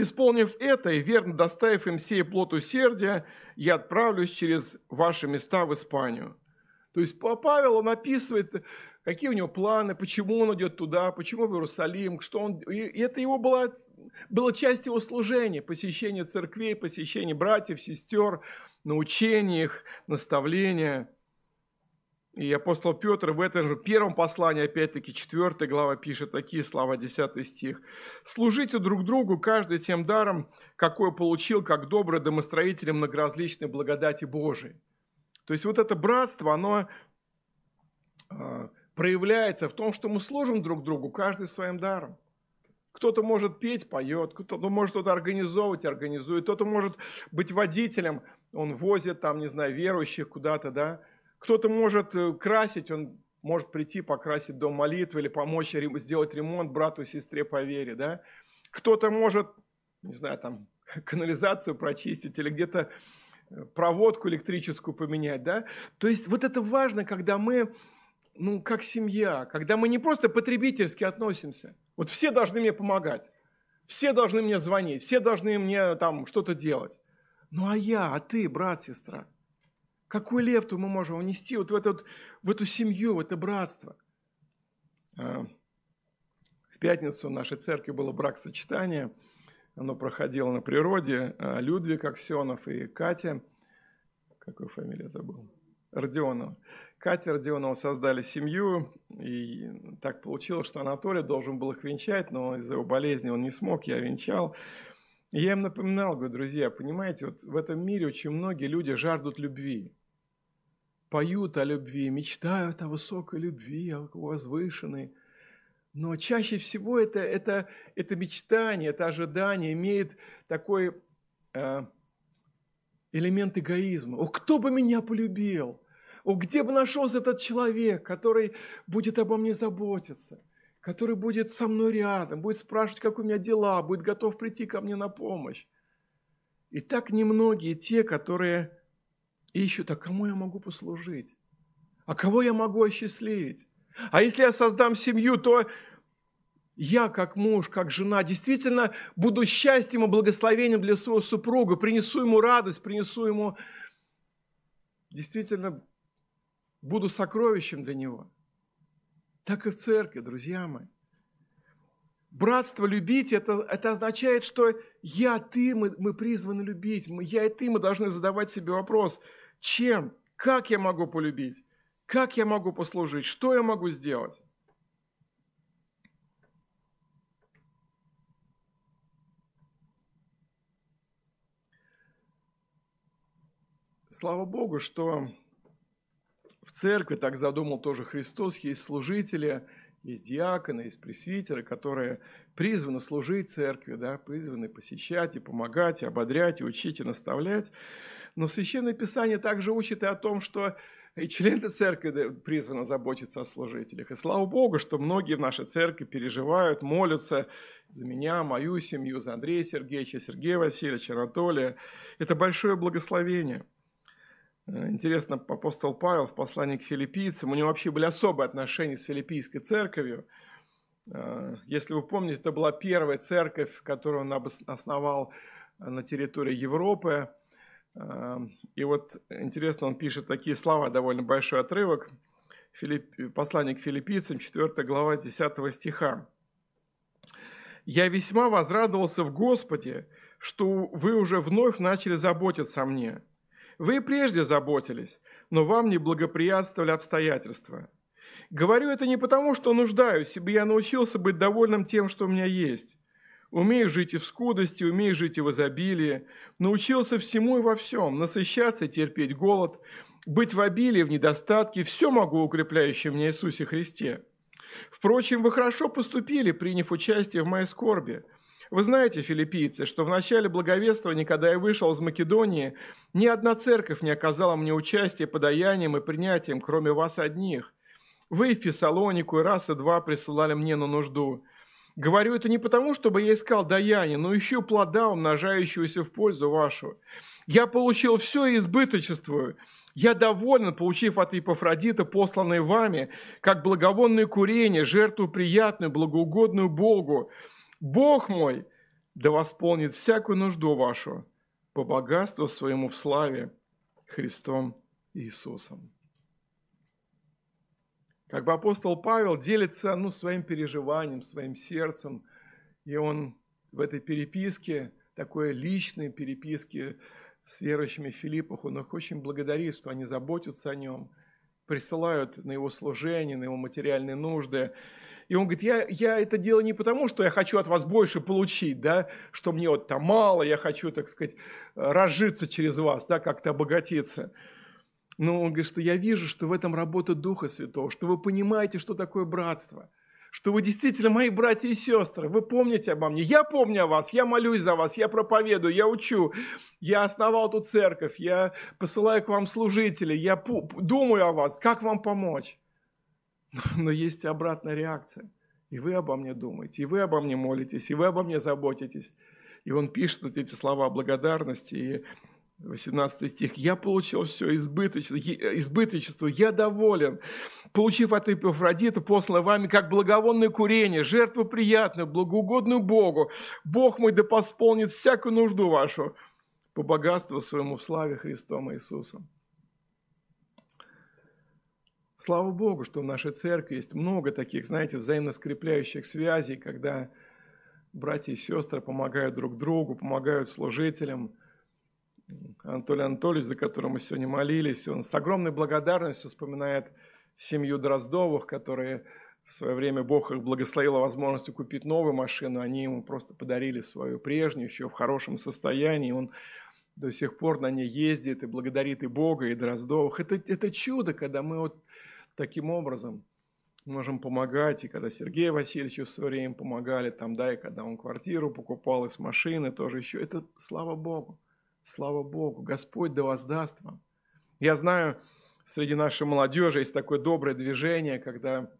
Исполнив это и верно доставив им сей плод усердия, я отправлюсь через ваши места в Испанию. То есть Павел, он описывает, какие у него планы, почему он идет туда, почему в Иерусалим, что он... И это его было, было часть его служения, посещение церквей, посещение братьев, сестер, научение их, наставления – и апостол Петр в этом же первом послании, опять-таки 4 глава, пишет такие слова, 10 стих. «Служите друг другу, каждый тем даром, какой получил, как добрый домостроитель многоразличной благодати Божией». То есть вот это братство, оно а, проявляется в том, что мы служим друг другу, каждый своим даром. Кто-то может петь, поет, кто-то может что-то организовывать, организует, кто-то может быть водителем, он возит там, не знаю, верующих куда-то, да, кто-то может э, красить, он может прийти покрасить дом молитвы или помочь сделать ремонт брату и сестре по вере, да? Кто-то может, не знаю, там, [laughs] канализацию прочистить или где-то э, проводку электрическую поменять, да? То есть вот это важно, когда мы, ну, как семья, когда мы не просто потребительски относимся. Вот все должны мне помогать, все должны мне звонить, все должны мне там что-то делать. Ну а я, а ты, брат, сестра – Какую лепту мы можем внести вот в, этот, в эту семью, в это братство? А, в пятницу в нашей церкви было брак-сочетание. Оно проходило на природе. А, Людвиг Аксенов и Катя, какую фамилию забыл? Родионова. Катя Родионова создали семью, и так получилось, что Анатолий должен был их венчать, но из-за его болезни он не смог, я венчал. я им напоминал, говорю, друзья, понимаете, вот в этом мире очень многие люди жаждут любви поют о любви, мечтают о высокой любви, о возвышенной. Но чаще всего это, это, это мечтание, это ожидание имеет такой э, элемент эгоизма. О, кто бы меня полюбил? О, где бы нашелся этот человек, который будет обо мне заботиться, который будет со мной рядом, будет спрашивать, как у меня дела, будет готов прийти ко мне на помощь. И так немногие те, которые ищут, а кому я могу послужить? А кого я могу осчастливить? А если я создам семью, то я, как муж, как жена, действительно буду счастьем и благословением для своего супруга, принесу ему радость, принесу ему, действительно буду сокровищем для него. Так и в церкви, друзья мои. Братство любить, это, это означает, что я, ты, мы, мы призваны любить. Мы, я и ты, мы должны задавать себе вопрос, чем, как я могу полюбить, как я могу послужить, что я могу сделать. Слава Богу, что в церкви так задумал тоже Христос, есть служители – есть диаконы, есть пресвитеры, которые призваны служить церкви, да, призваны посещать и помогать, и ободрять, и учить, и наставлять. Но Священное Писание также учит и о том, что и члены церкви призваны заботиться о служителях. И слава Богу, что многие в нашей церкви переживают, молятся за меня, мою семью, за Андрея Сергеевича, Сергея Васильевича, Анатолия. Это большое благословение. Интересно, апостол Павел в послании к филиппийцам, у него вообще были особые отношения с филиппийской церковью. Э, если вы помните, это была первая церковь, которую он основал на территории Европы. Э, и вот интересно, он пишет такие слова, довольно большой отрывок. Филипп, послание к филиппийцам, 4 глава, 10 стиха. «Я весьма возрадовался в Господе, что вы уже вновь начали заботиться о мне. Вы прежде заботились, но вам не благоприятствовали обстоятельства. Говорю это не потому, что нуждаюсь, ибо я научился быть довольным тем, что у меня есть. Умею жить и в скудости, умею жить и в изобилии. Научился всему и во всем, насыщаться и терпеть голод, быть в обилии, в недостатке, все могу укрепляющее мне Иисусе Христе. Впрочем, вы хорошо поступили, приняв участие в моей скорби – вы знаете, филиппийцы, что в начале благовествования, когда я вышел из Македонии, ни одна церковь не оказала мне участия подаянием и принятием, кроме вас одних. Вы в Фессалонику и раз и два присылали мне на нужду. Говорю это не потому, чтобы я искал даяние, но ищу плода, умножающегося в пользу вашу. Я получил все и избыточествую. Я доволен, получив от Епафродита, посланное вами, как благовонное курение, жертву приятную, благоугодную Богу, Бог мой да восполнит всякую нужду вашу по богатству своему в славе Христом Иисусом. Как бы апостол Павел делится ну, своим переживанием, своим сердцем, и он в этой переписке, такой личной переписке с верующими в Филиппах, он их очень благодарит, что они заботятся о нем, присылают на его служение, на его материальные нужды. И он говорит, я, я это делаю не потому, что я хочу от вас больше получить, да, что мне вот там мало, я хочу, так сказать, разжиться через вас, да, как-то обогатиться. Но он говорит, что я вижу, что в этом работа Духа Святого, что вы понимаете, что такое братство, что вы действительно мои братья и сестры, вы помните обо мне, я помню о вас, я молюсь за вас, я проповедую, я учу, я основал эту церковь, я посылаю к вам служителей, я думаю о вас, как вам помочь. [laughs] Но есть обратная реакция. И вы обо мне думаете, и вы обо мне молитесь, и вы обо мне заботитесь. И он пишет вот эти слова благодарности, и 18 стих. «Я получил все избыточество, избыточество, я доволен, получив от Эпифродита, посланное вами, как благовонное курение, жертву приятную, благоугодную Богу. Бог мой да посполнит всякую нужду вашу по богатству своему в славе Христом Иисусом». Слава Богу, что в нашей церкви есть много таких, знаете, взаимно скрепляющих связей, когда братья и сестры помогают друг другу, помогают служителям. Анатолий Анатольевич, за которым мы сегодня молились, он с огромной благодарностью вспоминает семью Дроздовых, которые в свое время Бог их благословил возможностью купить новую машину, они ему просто подарили свою прежнюю, еще в хорошем состоянии. Он до сих пор на ней ездит и благодарит и Бога, и Дроздовых. Это, это чудо, когда мы вот таким образом можем помогать, и когда Сергею Васильевичу в свое время помогали, там, да, и когда он квартиру покупал из машины, тоже еще, это слава Богу, слава Богу, Господь да воздаст вам. Я знаю, среди нашей молодежи есть такое доброе движение, когда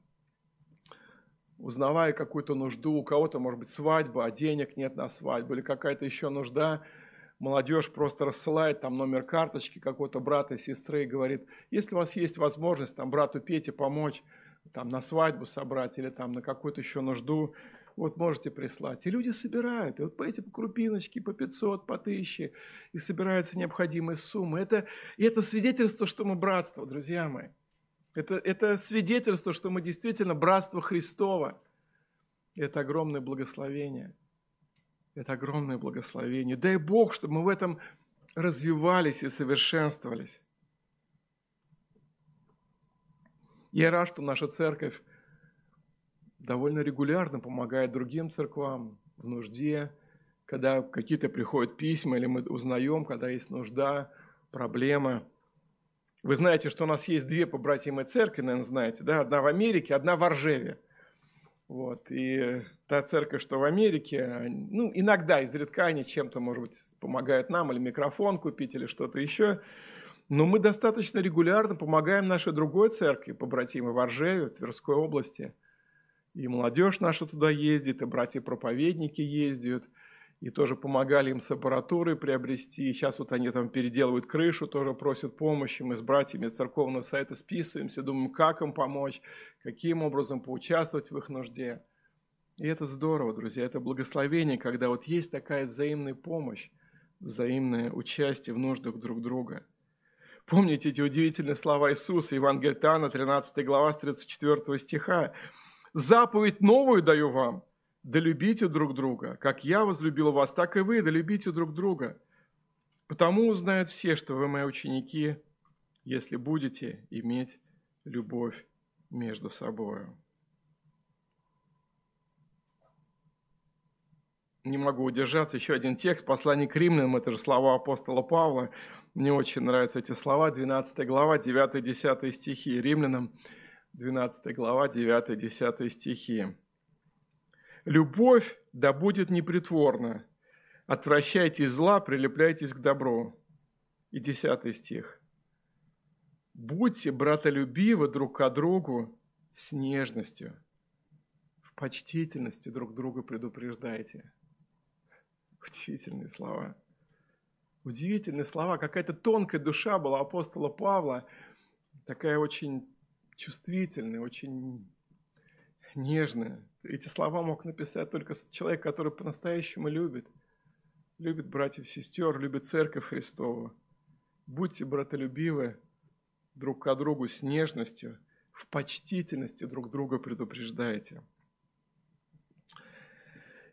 узнавая какую-то нужду, у кого-то, может быть, свадьба, а денег нет на свадьбу, или какая-то еще нужда – молодежь просто рассылает там номер карточки какого-то брата и сестры и говорит, если у вас есть возможность там брату Пете помочь, там на свадьбу собрать или там на какую-то еще нужду, вот можете прислать. И люди собирают, и вот по эти крупиночки, по 500, по 1000, и собираются необходимые суммы. Это, и это свидетельство, что мы братство, друзья мои. Это, это свидетельство, что мы действительно братство Христово. Это огромное благословение – это огромное благословение. Дай Бог, чтобы мы в этом развивались и совершенствовались. Я рад, что наша церковь довольно регулярно помогает другим церквам в нужде, когда какие-то приходят письма, или мы узнаем, когда есть нужда, проблема. Вы знаете, что у нас есть две побратимые церкви, наверное, знаете, да? Одна в Америке, одна в Оржеве. Вот. И та церковь, что в Америке, ну, иногда, изредка они чем-то, может быть, помогают нам, или микрофон купить, или что-то еще. Но мы достаточно регулярно помогаем нашей другой церкви, побратимы в Оржеве, в Тверской области. И молодежь наша туда ездит, и братья-проповедники ездят. и тоже помогали им с аппаратурой приобрести. И сейчас вот они там переделывают крышу, тоже просят помощи. Мы с братьями церковного сайта списываемся, думаем, как им помочь, каким образом поучаствовать в их нужде. И это здорово, друзья, это благословение, когда вот есть такая взаимная помощь, взаимное участие в нуждах друг друга. Помните эти удивительные слова Иисуса, Евангелие Тана, 13 глава, 34 стиха. «Заповедь новую даю вам, да любите друг друга, как я возлюбил вас, так и вы, да любите друг друга. Потому узнают все, что вы мои ученики, если будете иметь любовь между собой. Не могу удержаться. Еще один текст, послание к римлянам, это же слова апостола Павла. Мне очень нравятся эти слова, 12 глава, 9-10 стихи. Римлянам, 12 глава, 9-10 стихи. Любовь да будет непритворна. Отвращайтесь зла, прилепляйтесь к добру. И десятый стих. Будьте братолюбивы друг к другу с нежностью. В почтительности друг друга предупреждайте. Удивительные слова. Удивительные слова. Какая-то тонкая душа была апостола Павла. Такая очень чувствительная, очень нежная. Эти слова мог написать только человек, который по-настоящему любит. Любит братьев и сестер, любит Церковь Христову. Будьте братолюбивы друг к другу с нежностью, в почтительности друг друга предупреждайте.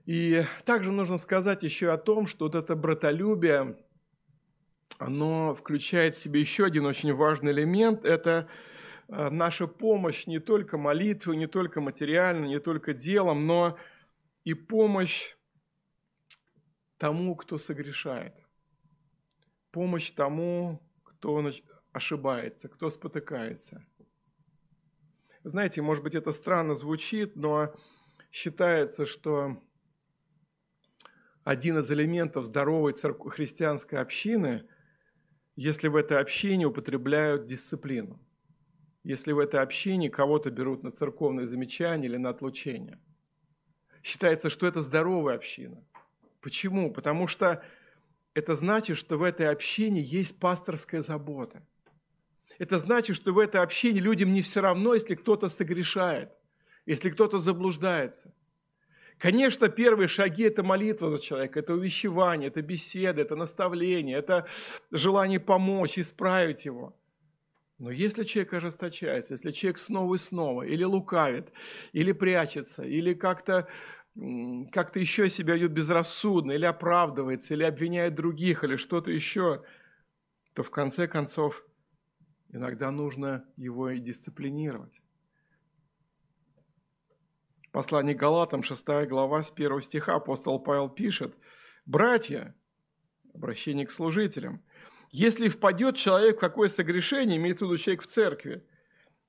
И также нужно сказать еще о том, что вот это братолюбие, оно включает в себе еще один очень важный элемент – это наша помощь не только молитвой, не только материально, не только делом, но и помощь тому, кто согрешает. Помощь тому, кто ошибается, кто спотыкается. Знаете, может быть, это странно звучит, но считается, что один из элементов здоровой церкви, христианской общины, если в этой общине употребляют дисциплину если в это общение кого-то берут на церковные замечания или на отлучение. Считается, что это здоровая община. Почему? Потому что это значит, что в этой общине есть пасторская забота. Это значит, что в этой общине людям не все равно, если кто-то согрешает, если кто-то заблуждается. Конечно, первые шаги – это молитва за человека, это увещевание, это беседа, это наставление, это желание помочь, исправить его – но если человек ожесточается, если человек снова и снова или лукавит, или прячется, или как-то как еще себя ведет безрассудно, или оправдывается, или обвиняет других, или что-то еще, то в конце концов иногда нужно его и дисциплинировать. Послание Галатам, 6 глава, с 1 стиха апостол Павел пишет, «Братья, обращение к служителям – если впадет человек в какое согрешение, имеется в виду человек в церкви,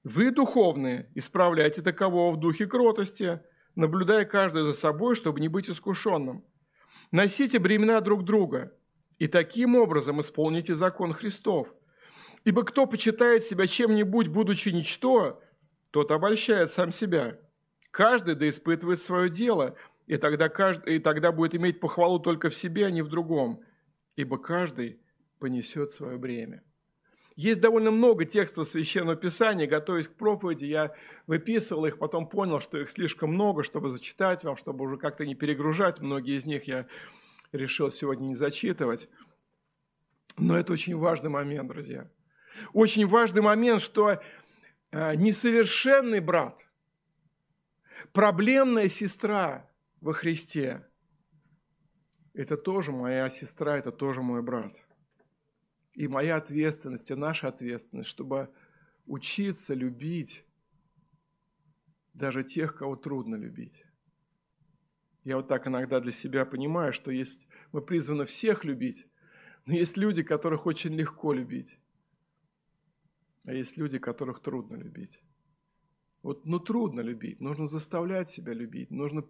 вы, духовные, исправляйте такового в духе кротости, наблюдая каждый за собой, чтобы не быть искушенным. Носите бремена друг друга, и таким образом исполните закон Христов. Ибо кто почитает себя чем-нибудь, будучи ничто, тот обольщает сам себя. Каждый да испытывает свое дело, и тогда, каждый, и тогда будет иметь похвалу только в себе, а не в другом. Ибо каждый – понесет свое бремя. Есть довольно много текстов Священного Писания, готовясь к проповеди, я выписывал их, потом понял, что их слишком много, чтобы зачитать вам, чтобы уже как-то не перегружать. Многие из них я решил сегодня не зачитывать. Но это очень важный момент, друзья. Очень важный момент, что э, несовершенный брат, проблемная сестра во Христе, это тоже моя сестра, это тоже мой брат – и моя ответственность, и наша ответственность, чтобы учиться любить даже тех, кого трудно любить. Я вот так иногда для себя понимаю, что есть, мы призваны всех любить, но есть люди, которых очень легко любить, а есть люди, которых трудно любить. Вот, ну, трудно любить, нужно заставлять себя любить, нужно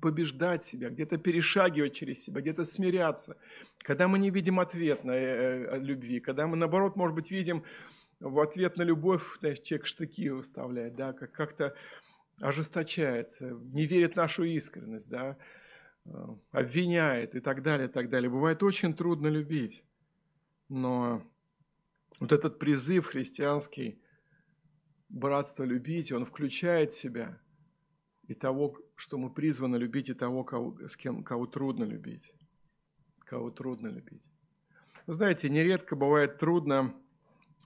побеждать себя, где-то перешагивать через себя, где-то смиряться. Когда мы не видим ответ на э, любви, когда мы, наоборот, может быть, видим в ответ на любовь, знаешь, человек штыки выставляет, да, как- как-то ожесточается, не верит в нашу искренность, да, э, обвиняет и так далее, и так далее. Бывает очень трудно любить. Но вот этот призыв христианский, братство любить, он включает в себя и того, что мы призваны любить, и того, кого, с кем, кого трудно любить. Кого трудно любить. Знаете, нередко бывает трудно,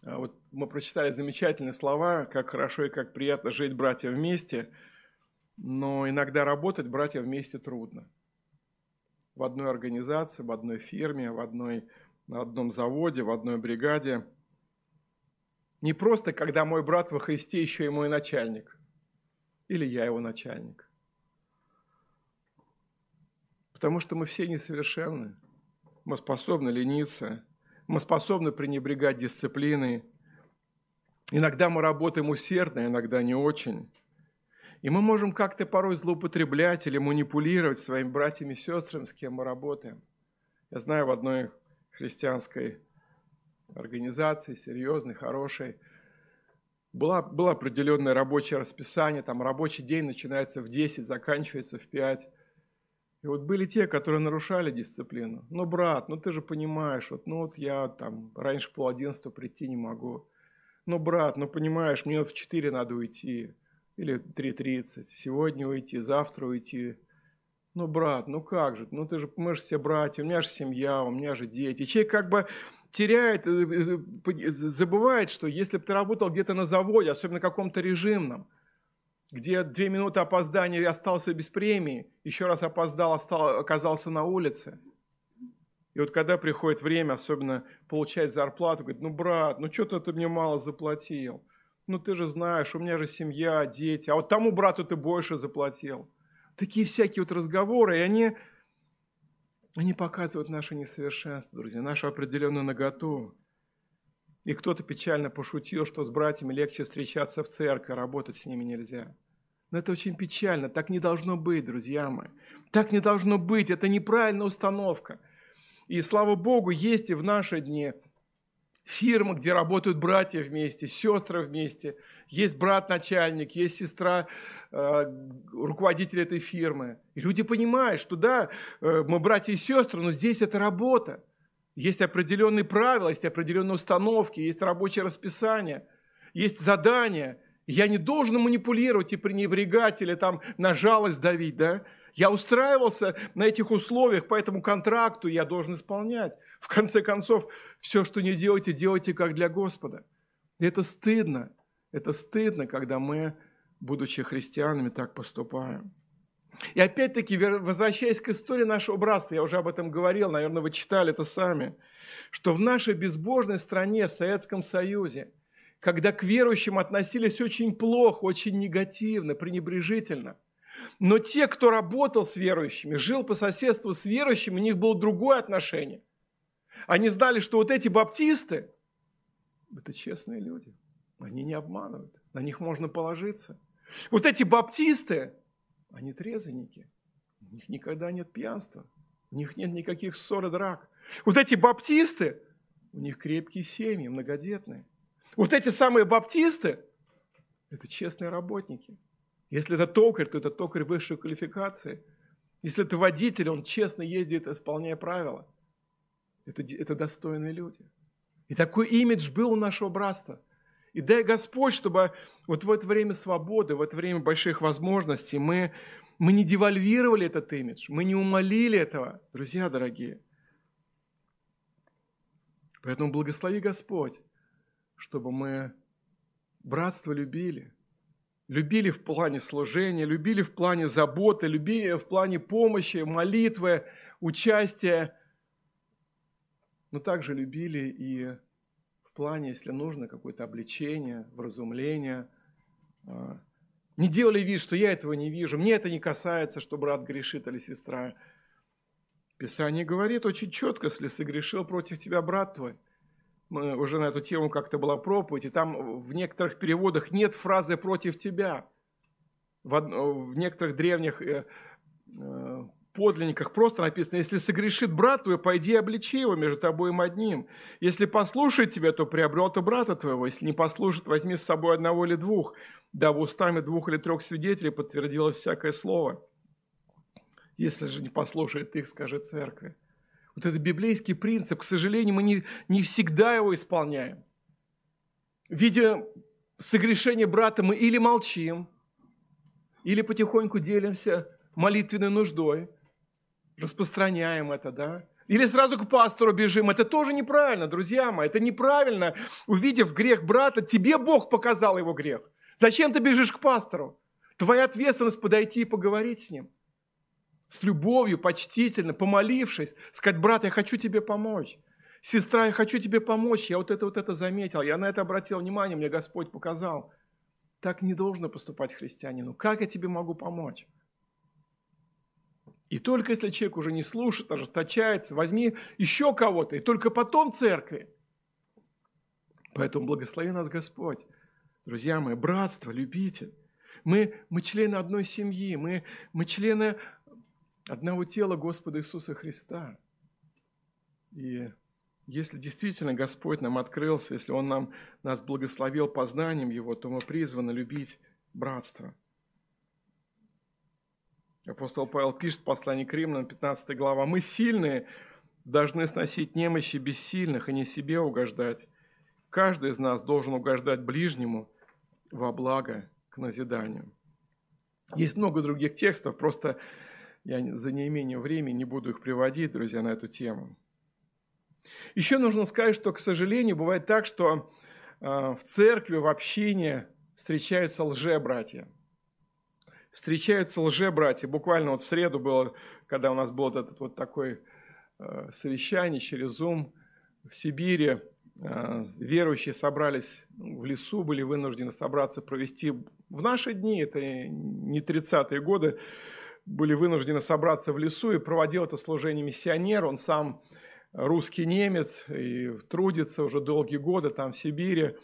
а вот мы прочитали замечательные слова, как хорошо и как приятно жить братья вместе, но иногда работать братья вместе трудно. В одной организации, в одной фирме, в одной, на одном заводе, в одной бригаде. Не просто, когда мой брат во Христе еще и мой начальник, или я его начальник. Потому что мы все несовершенны. Мы способны лениться, мы способны пренебрегать дисциплиной. Иногда мы работаем усердно, иногда не очень. И мы можем как-то порой злоупотреблять или манипулировать своими братьями и сестрами, с кем мы работаем. Я знаю в одной христианской организации, серьезной, хорошей, была, было определенное рабочее расписание, там рабочий день начинается в 10, заканчивается в 5. И вот были те, которые нарушали дисциплину. Ну, брат, ну ты же понимаешь, вот, ну вот я там раньше пол одиннадцатого прийти не могу. Ну, брат, ну понимаешь, мне вот в 4 надо уйти. Или 3.30. Сегодня уйти, завтра уйти. Ну, брат, ну как же, ну ты же, мы же все братья, у меня же семья, у меня же дети. Человек как бы теряет, э, э, забывает, что если бы ты работал где-то на заводе, особенно каком-то режимном, где две минуты опоздания остался без премии, еще раз опоздал, остал, оказался на улице. И вот когда приходит время, особенно получать зарплату, говорит, ну, брат, ну, что-то ты мне мало заплатил. Ну, ты же знаешь, у меня же семья, дети, а вот тому брату ты больше заплатил. Такие всякие вот разговоры, и они, они показывают наше несовершенство, друзья, нашу определенную наготу. И кто-то печально пошутил, что с братьями легче встречаться в церкви, а работать с ними нельзя. Но это очень печально. Так не должно быть, друзья мои. Так не должно быть. Это неправильная установка. И слава Богу, есть и в наши дни фирмы, где работают братья вместе, сестры вместе. Есть брат-начальник, есть сестра э, руководитель этой фирмы. И люди понимают, что да, э, мы братья и сестры, но здесь это работа. Есть определенные правила, есть определенные установки, есть рабочее расписание, есть задания. Я не должен манипулировать и пренебрегать или там на жалость давить, да? Я устраивался на этих условиях, по этому контракту я должен исполнять. В конце концов, все, что не делаете, делайте как для Господа. Это стыдно. Это стыдно, когда мы, будучи христианами, так поступаем. И опять-таки, возвращаясь к истории нашего братства, я уже об этом говорил, наверное, вы читали это сами, что в нашей безбожной стране, в Советском Союзе, когда к верующим относились очень плохо, очень негативно, пренебрежительно, но те, кто работал с верующими, жил по соседству с верующими, у них было другое отношение. Они знали, что вот эти баптисты – это честные люди. Они не обманывают, на них можно положиться. Вот эти баптисты они трезвенники. У них никогда нет пьянства. У них нет никаких ссор и драк. Вот эти баптисты, у них крепкие семьи, многодетные. Вот эти самые баптисты, это честные работники. Если это токарь, то это токарь высшей квалификации. Если это водитель, он честно ездит, исполняя правила. Это, это достойные люди. И такой имидж был у нашего братства – и дай Господь, чтобы вот в это время свободы, в это время больших возможностей мы, мы не девальвировали этот имидж, мы не умолили этого, друзья дорогие. Поэтому благослови Господь, чтобы мы братство любили. Любили в плане служения, любили в плане заботы, любили в плане помощи, молитвы, участия, но также любили и плане, если нужно, какое-то обличение, вразумление. А, не делали вид, что я этого не вижу, мне это не касается, что брат грешит или сестра. Писание говорит очень четко, если согрешил против тебя брат твой. Мы уже на эту тему как-то была проповедь, и там в некоторых переводах нет фразы «против тебя». В, в некоторых древних э, э, подлинниках просто написано, если согрешит брат твой, пойди обличи его между тобой и одним. Если послушает тебя, то приобрел ты брата твоего. Если не послушает, возьми с собой одного или двух, да в устами двух или трех свидетелей подтвердилось всякое слово. если же не послушает их, скажет церковь. Вот это библейский принцип, к сожалению, мы не, не всегда его исполняем. Видя согрешение брата, мы или молчим, или потихоньку делимся молитвенной нуждой, распространяем это, да, или сразу к пастору бежим. Это тоже неправильно, друзья мои. Это неправильно. Увидев грех брата, тебе Бог показал его грех. Зачем ты бежишь к пастору? Твоя ответственность подойти и поговорить с ним. С любовью, почтительно, помолившись, сказать, брат, я хочу тебе помочь. Сестра, я хочу тебе помочь. Я вот это вот это заметил. Я на это обратил внимание, мне Господь показал. Так не должно поступать христианину. Как я тебе могу помочь? И только если человек уже не слушает, ожесточается, возьми еще кого-то, и только потом церкви. Поэтому благослови нас Господь. Друзья мои, братство, любите. Мы, мы члены одной семьи, мы, мы члены одного тела Господа Иисуса Христа. И если действительно Господь нам открылся, если Он нам, нас благословил познанием Его, то мы призваны любить братство – Апостол Павел пишет в послании к Римлянам, 15 глава, «Мы сильные, должны сносить немощи бессильных и не себе угождать. Каждый из нас должен угождать ближнему во благо к назиданию». Есть много других текстов, просто я за неимением времени не буду их приводить, друзья, на эту тему. Еще нужно сказать, что, к сожалению, бывает так, что э, в церкви, в общине встречаются лже-братья – встречаются лже-братья. Буквально вот в среду было, когда у нас было вот этот вот такой э, совещание через Zoom в Сибири, э, верующие собрались в лесу, были вынуждены собраться, провести в наши дни, это не 30-е годы, были вынуждены собраться в лесу и проводил это служение миссионер, он сам русский немец и трудится уже долгие годы там в Сибири,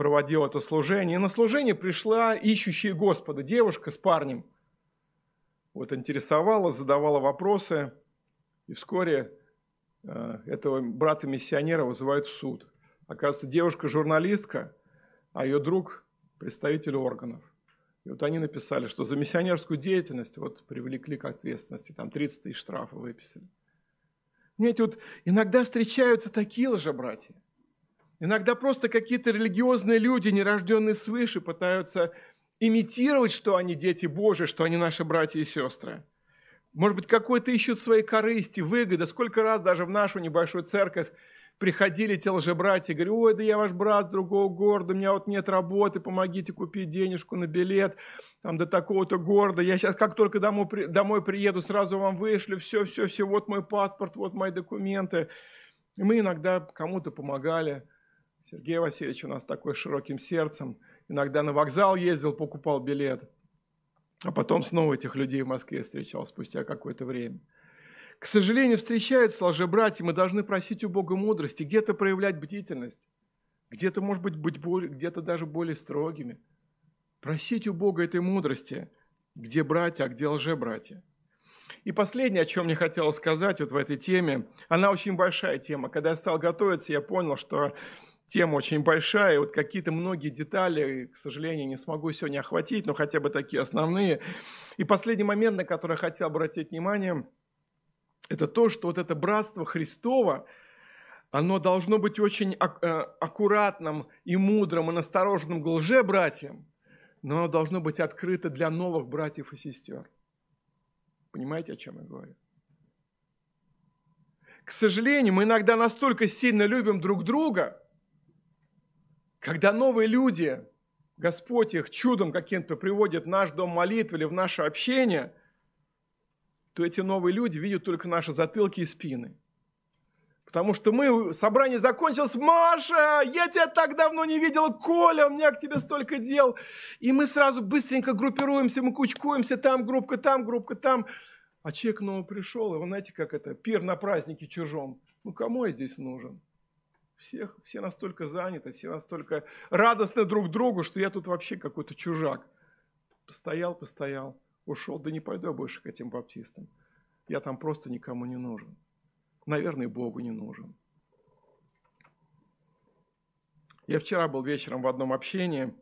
проводил это служение. И на служение пришла ищущая Господа девушка с парнем. Вот интересовала, задавала вопросы. И вскоре э, этого брата-миссионера вызывают в суд. Оказывается, девушка-журналистка, а ее друг – представитель органов. И вот они написали, что за миссионерскую деятельность вот привлекли к ответственности, там 30 тысяч штрафов выписали. Понимаете, вот иногда встречаются такие лжебратья – Иногда просто какие-то религиозные люди, нерожденные свыше, пытаются имитировать, что они дети Божии, что они наши братья и сестры. Может быть, какой-то ищут своей корысти, выгоды. Сколько раз даже в нашу небольшую церковь приходили те лжебратья, говорю, ой, да я ваш брат с другого города, у меня вот нет работы, помогите купить денежку на билет там, до такого-то города, я сейчас как только домой, домой приеду, сразу вам вышлю, все, все, все, вот мой паспорт, вот мои документы. И мы иногда кому-то помогали, Сергей Васильевич у нас такой широким сердцем. Иногда на вокзал ездил, покупал билет. А потом снова этих людей в Москве встречал спустя какое-то время. К сожалению, встречаются лжебратья, мы должны просить у Бога мудрости, где-то проявлять бдительность, где-то, может быть, быть более, где-то даже более строгими. Просить у Бога этой мудрости, где братья, а где лжебратья. И последнее, о чем мне хотелось сказать вот в этой теме, она очень большая тема. Когда я стал готовиться, я понял, что тема очень большая, и вот какие-то многие детали, к сожалению, не смогу сегодня охватить, но хотя бы такие основные. И последний момент, на который я хотел обратить внимание, это то, что вот это братство Христово, оно должно быть очень э, аккуратным и мудрым и настороженным к лже-братьям, но оно должно быть открыто для новых братьев и сестер. Понимаете, о чем я говорю? К сожалению, мы иногда настолько сильно любим друг друга – когда новые люди, Господь их чудом каким-то приводит в наш дом молитвы или в наше общение, то эти новые люди видят только наши затылки и спины. Потому что мы, собрание закончилось, Маша, я тебя так давно не видела, Коля, у меня к тебе столько дел. И мы сразу быстренько группируемся, мы кучкуемся, там группка, там группка, там. А человек новый пришел, и вы знаете, как это, пир на празднике чужом. Ну, кому я здесь нужен? Всех, все настолько заняты, все настолько радостны друг другу, что я тут вообще какой-то чужак. Постоял, постоял, ушел, да не пойду я больше к этим баптистам. Я там просто никому не нужен. Наверное, Богу не нужен. Я вчера был вечером в одном общении,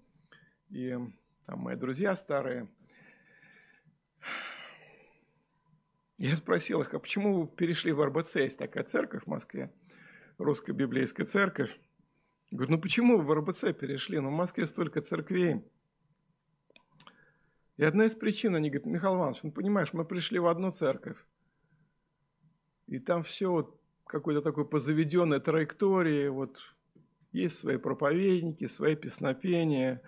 и там мои друзья старые, Я спросил их, а почему вы перешли в РБЦ? Есть такая церковь в Москве, русская библейская церковь. Говорю, ну почему в РБЦ перешли? Ну в Москве столько церквей. И одна из причин, они говорят, Михаил Иванович, ну понимаешь, мы пришли в одну церковь, и там все вот какой-то такой по заведенной траектории, вот есть свои проповедники, свои песнопения,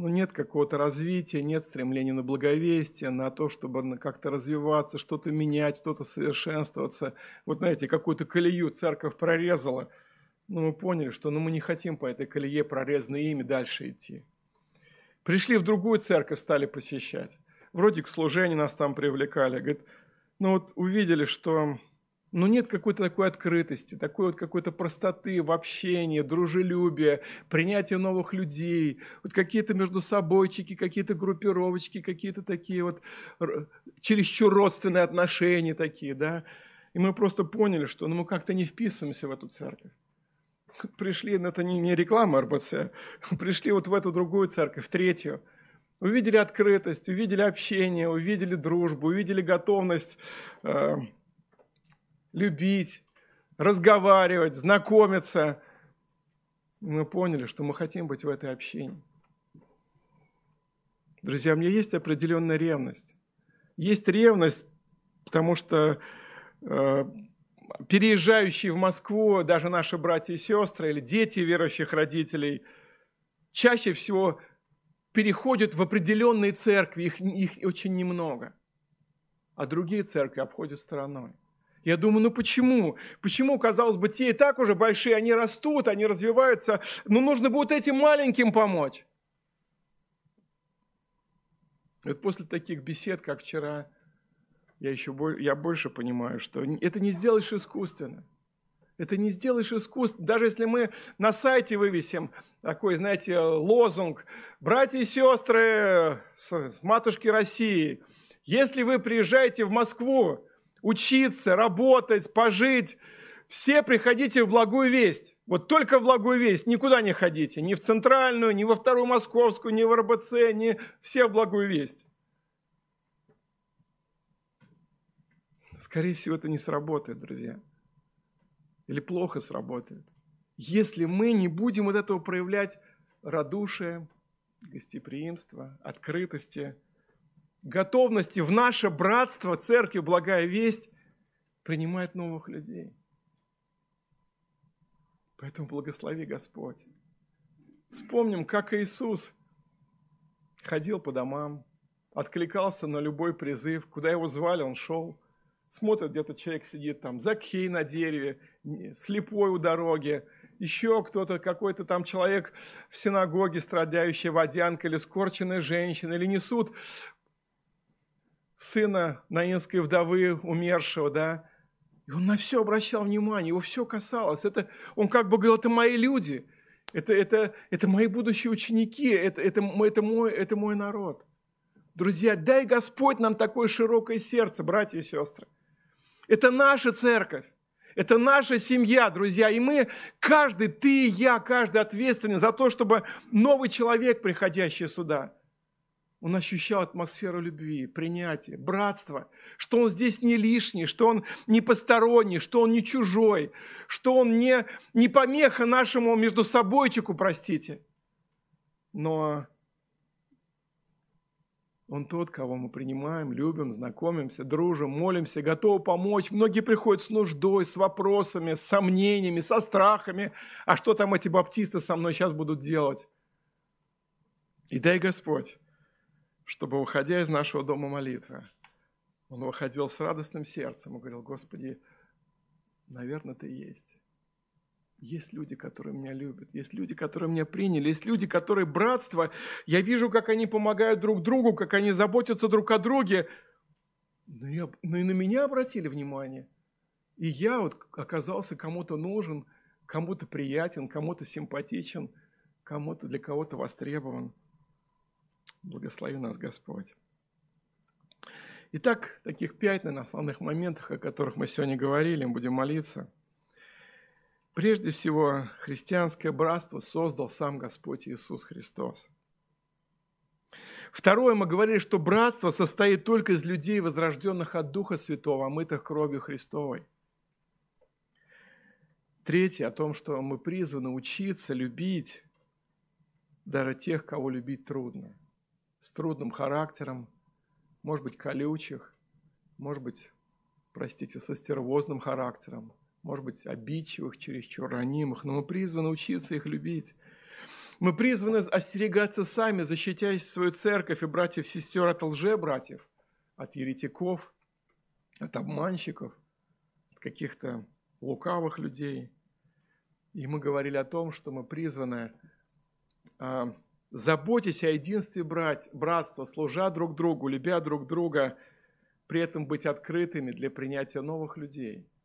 но нет какого-то развития, нет стремления на благовестие, на то, чтобы как-то развиваться, что-то менять, что-то совершенствоваться. Вот знаете, какую-то колею церковь прорезала, но мы поняли, что ну, мы не хотим по этой колее, прорезанной ими, дальше идти. Пришли в другую церковь, стали посещать. Вроде к служению нас там привлекали. Говорит, ну вот увидели, что ну нет какой-то такой открытости, такой вот какой-то простоты в общении, дружелюбия, принятия новых людей, вот какие-то между собойчики, какие-то группировочки, какие-то такие вот чересчур родственные отношения такие, да. И мы просто поняли, что ну, мы как-то не вписываемся в эту церковь. Пришли, ну, это не, не реклама РБЦ, [laughs] пришли вот в эту другую церковь, в третью, увидели открытость, увидели общение, увидели дружбу, увидели готовность э, любить, разговаривать, знакомиться. Мы поняли, что мы хотим быть в этой общине. Друзья, у меня есть определенная ревность. Есть ревность, потому что э, переезжающие в Москву, даже наши братья и сестры или дети верующих родителей, чаще всего переходят в определенные церкви, их, их очень немного, а другие церкви обходят стороной. Я думаю, ну почему? Почему, казалось бы, те и так уже большие, они растут, они развиваются, но нужно будет этим маленьким помочь. Вот после таких бесед, как вчера, я еще я больше понимаю, что это не сделаешь искусственно. Это не сделаешь искусственно. Даже если мы на сайте вывесим такой, знаете, лозунг «Братья и сестры с матушки России, если вы приезжаете в Москву учиться, работать, пожить, все приходите в благую весть. Вот только в благую весть, никуда не ходите. Ни в центральную, ни во вторую московскую, ни в РБЦ, ни все в благую весть. Скорее всего, это не сработает, друзья. Или плохо сработает. Если мы не будем от этого проявлять радушие, гостеприимство, открытости, готовности в наше братство, церкви, благая весть, принимать новых людей. Поэтому благослови Господь. Вспомним, как Иисус ходил по домам, откликался на любой призыв, куда его звали, он шел – смотрят, где-то человек сидит там, Закхей на дереве, слепой у дороги, еще кто-то, какой-то там человек в синагоге, страдающий водянкой, или скорченная женщина, или несут сына наинской вдовы умершего, да, и он на все обращал внимание, его все касалось. Это, он как бы говорил, это мои люди, это, это, это мои будущие ученики, это, это, это, мой, это мой народ. Друзья, дай Господь нам такое широкое сердце, братья и сестры. Это наша церковь. Это наша семья, друзья. И мы, каждый, ты и я, каждый ответственен за то, чтобы новый человек, приходящий сюда, он ощущал атмосферу любви, принятия, братства, что он здесь не лишний, что он не посторонний, что он не чужой, что он не, не помеха нашему между собойчику, простите, но он тот, кого мы принимаем, любим, знакомимся, дружим, молимся, готовы помочь. Многие приходят с нуждой, с вопросами, с сомнениями, со страхами. А что там эти баптисты со мной сейчас будут делать? И дай Господь, чтобы, выходя из нашего дома молитвы, он выходил с радостным сердцем и говорил, Господи, наверное, Ты есть. Есть люди, которые меня любят, есть люди, которые меня приняли, есть люди, которые братство. Я вижу, как они помогают друг другу, как они заботятся друг о друге. Но, я, но и на меня обратили внимание. И я вот оказался кому-то нужен, кому-то приятен, кому-то симпатичен, кому-то для кого-то востребован. Благослови нас, Господь. Итак, таких пять, наверное, основных моментах, о которых мы сегодня говорили, будем молиться – Прежде всего, христианское братство создал сам Господь Иисус Христос. Второе, мы говорили, что братство состоит только из людей, возрожденных от Духа Святого, омытых кровью Христовой. Третье, о том, что мы призваны учиться любить даже тех, кого любить трудно. С трудным характером, может быть, колючих, может быть, простите, со стервозным характером, может быть, обидчивых, чересчур ранимых, но мы призваны учиться их любить. Мы призваны остерегаться сами, защитясь свою церковь и братьев-сестер от лже-братьев, от еретиков, от обманщиков, от каких-то лукавых людей. И мы говорили о том, что мы призваны заботясь о единстве брать, братства, служа друг другу, любя друг друга, при этом быть открытыми для принятия новых людей –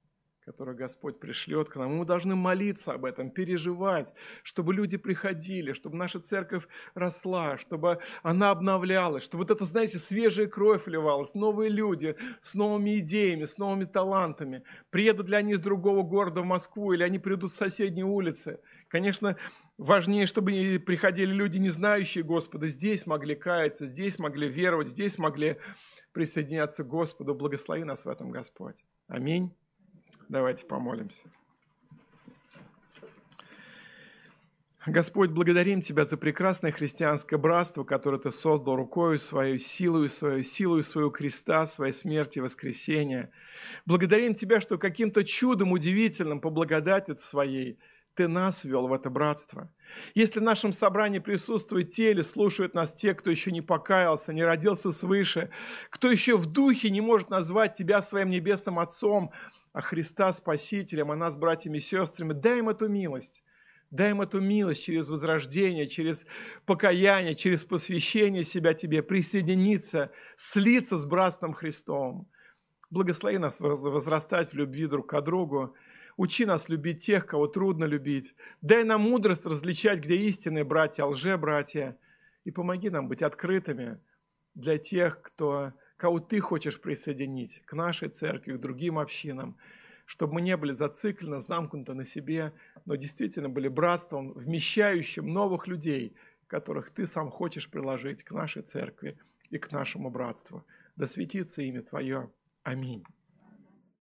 которое Господь пришлет к нам. Мы должны молиться об этом, переживать, чтобы люди приходили, чтобы наша церковь росла, чтобы она обновлялась, чтобы вот это, знаете, свежая кровь вливалась, новые люди с новыми идеями, с новыми талантами. Приедут ли они из другого города в Москву или они придут с соседней улицы. Конечно, важнее, чтобы приходили люди, не знающие Господа, здесь могли каяться, здесь могли веровать, здесь могли присоединяться к Господу. Благослови нас в этом, Господь. Аминь. Давайте помолимся. Господь, благодарим Тебя за прекрасное христианское братство, которое Ты создал рукою Своей, силою Свою, силою Своего креста, Своей смерти и воскресения. Благодарим Тебя, что каким-то чудом удивительным по благодати Своей Ты нас ввел в это братство. Если в нашем собрании присутствуют те или слушают нас те, кто еще не покаялся, не родился свыше, кто еще в духе не может назвать Тебя своим небесным Отцом, а Христа Спасителем, а нас братьями и сестрами, дай им эту милость. Дай им эту милость через возрождение, через покаяние, через посвящение себя Тебе, присоединиться, слиться с братством Христом. Благослови нас возрастать в любви друг к другу. Учи нас любить тех, кого трудно любить. Дай нам мудрость различать, где истинные братья, а лже-братья. И помоги нам быть открытыми для тех, кто кого ты хочешь присоединить к нашей церкви, к другим общинам, чтобы мы не были зациклены, замкнуты на себе, но действительно были братством, вмещающим новых людей, которых ты сам хочешь приложить к нашей церкви и к нашему братству. Да светится имя Твое. Аминь.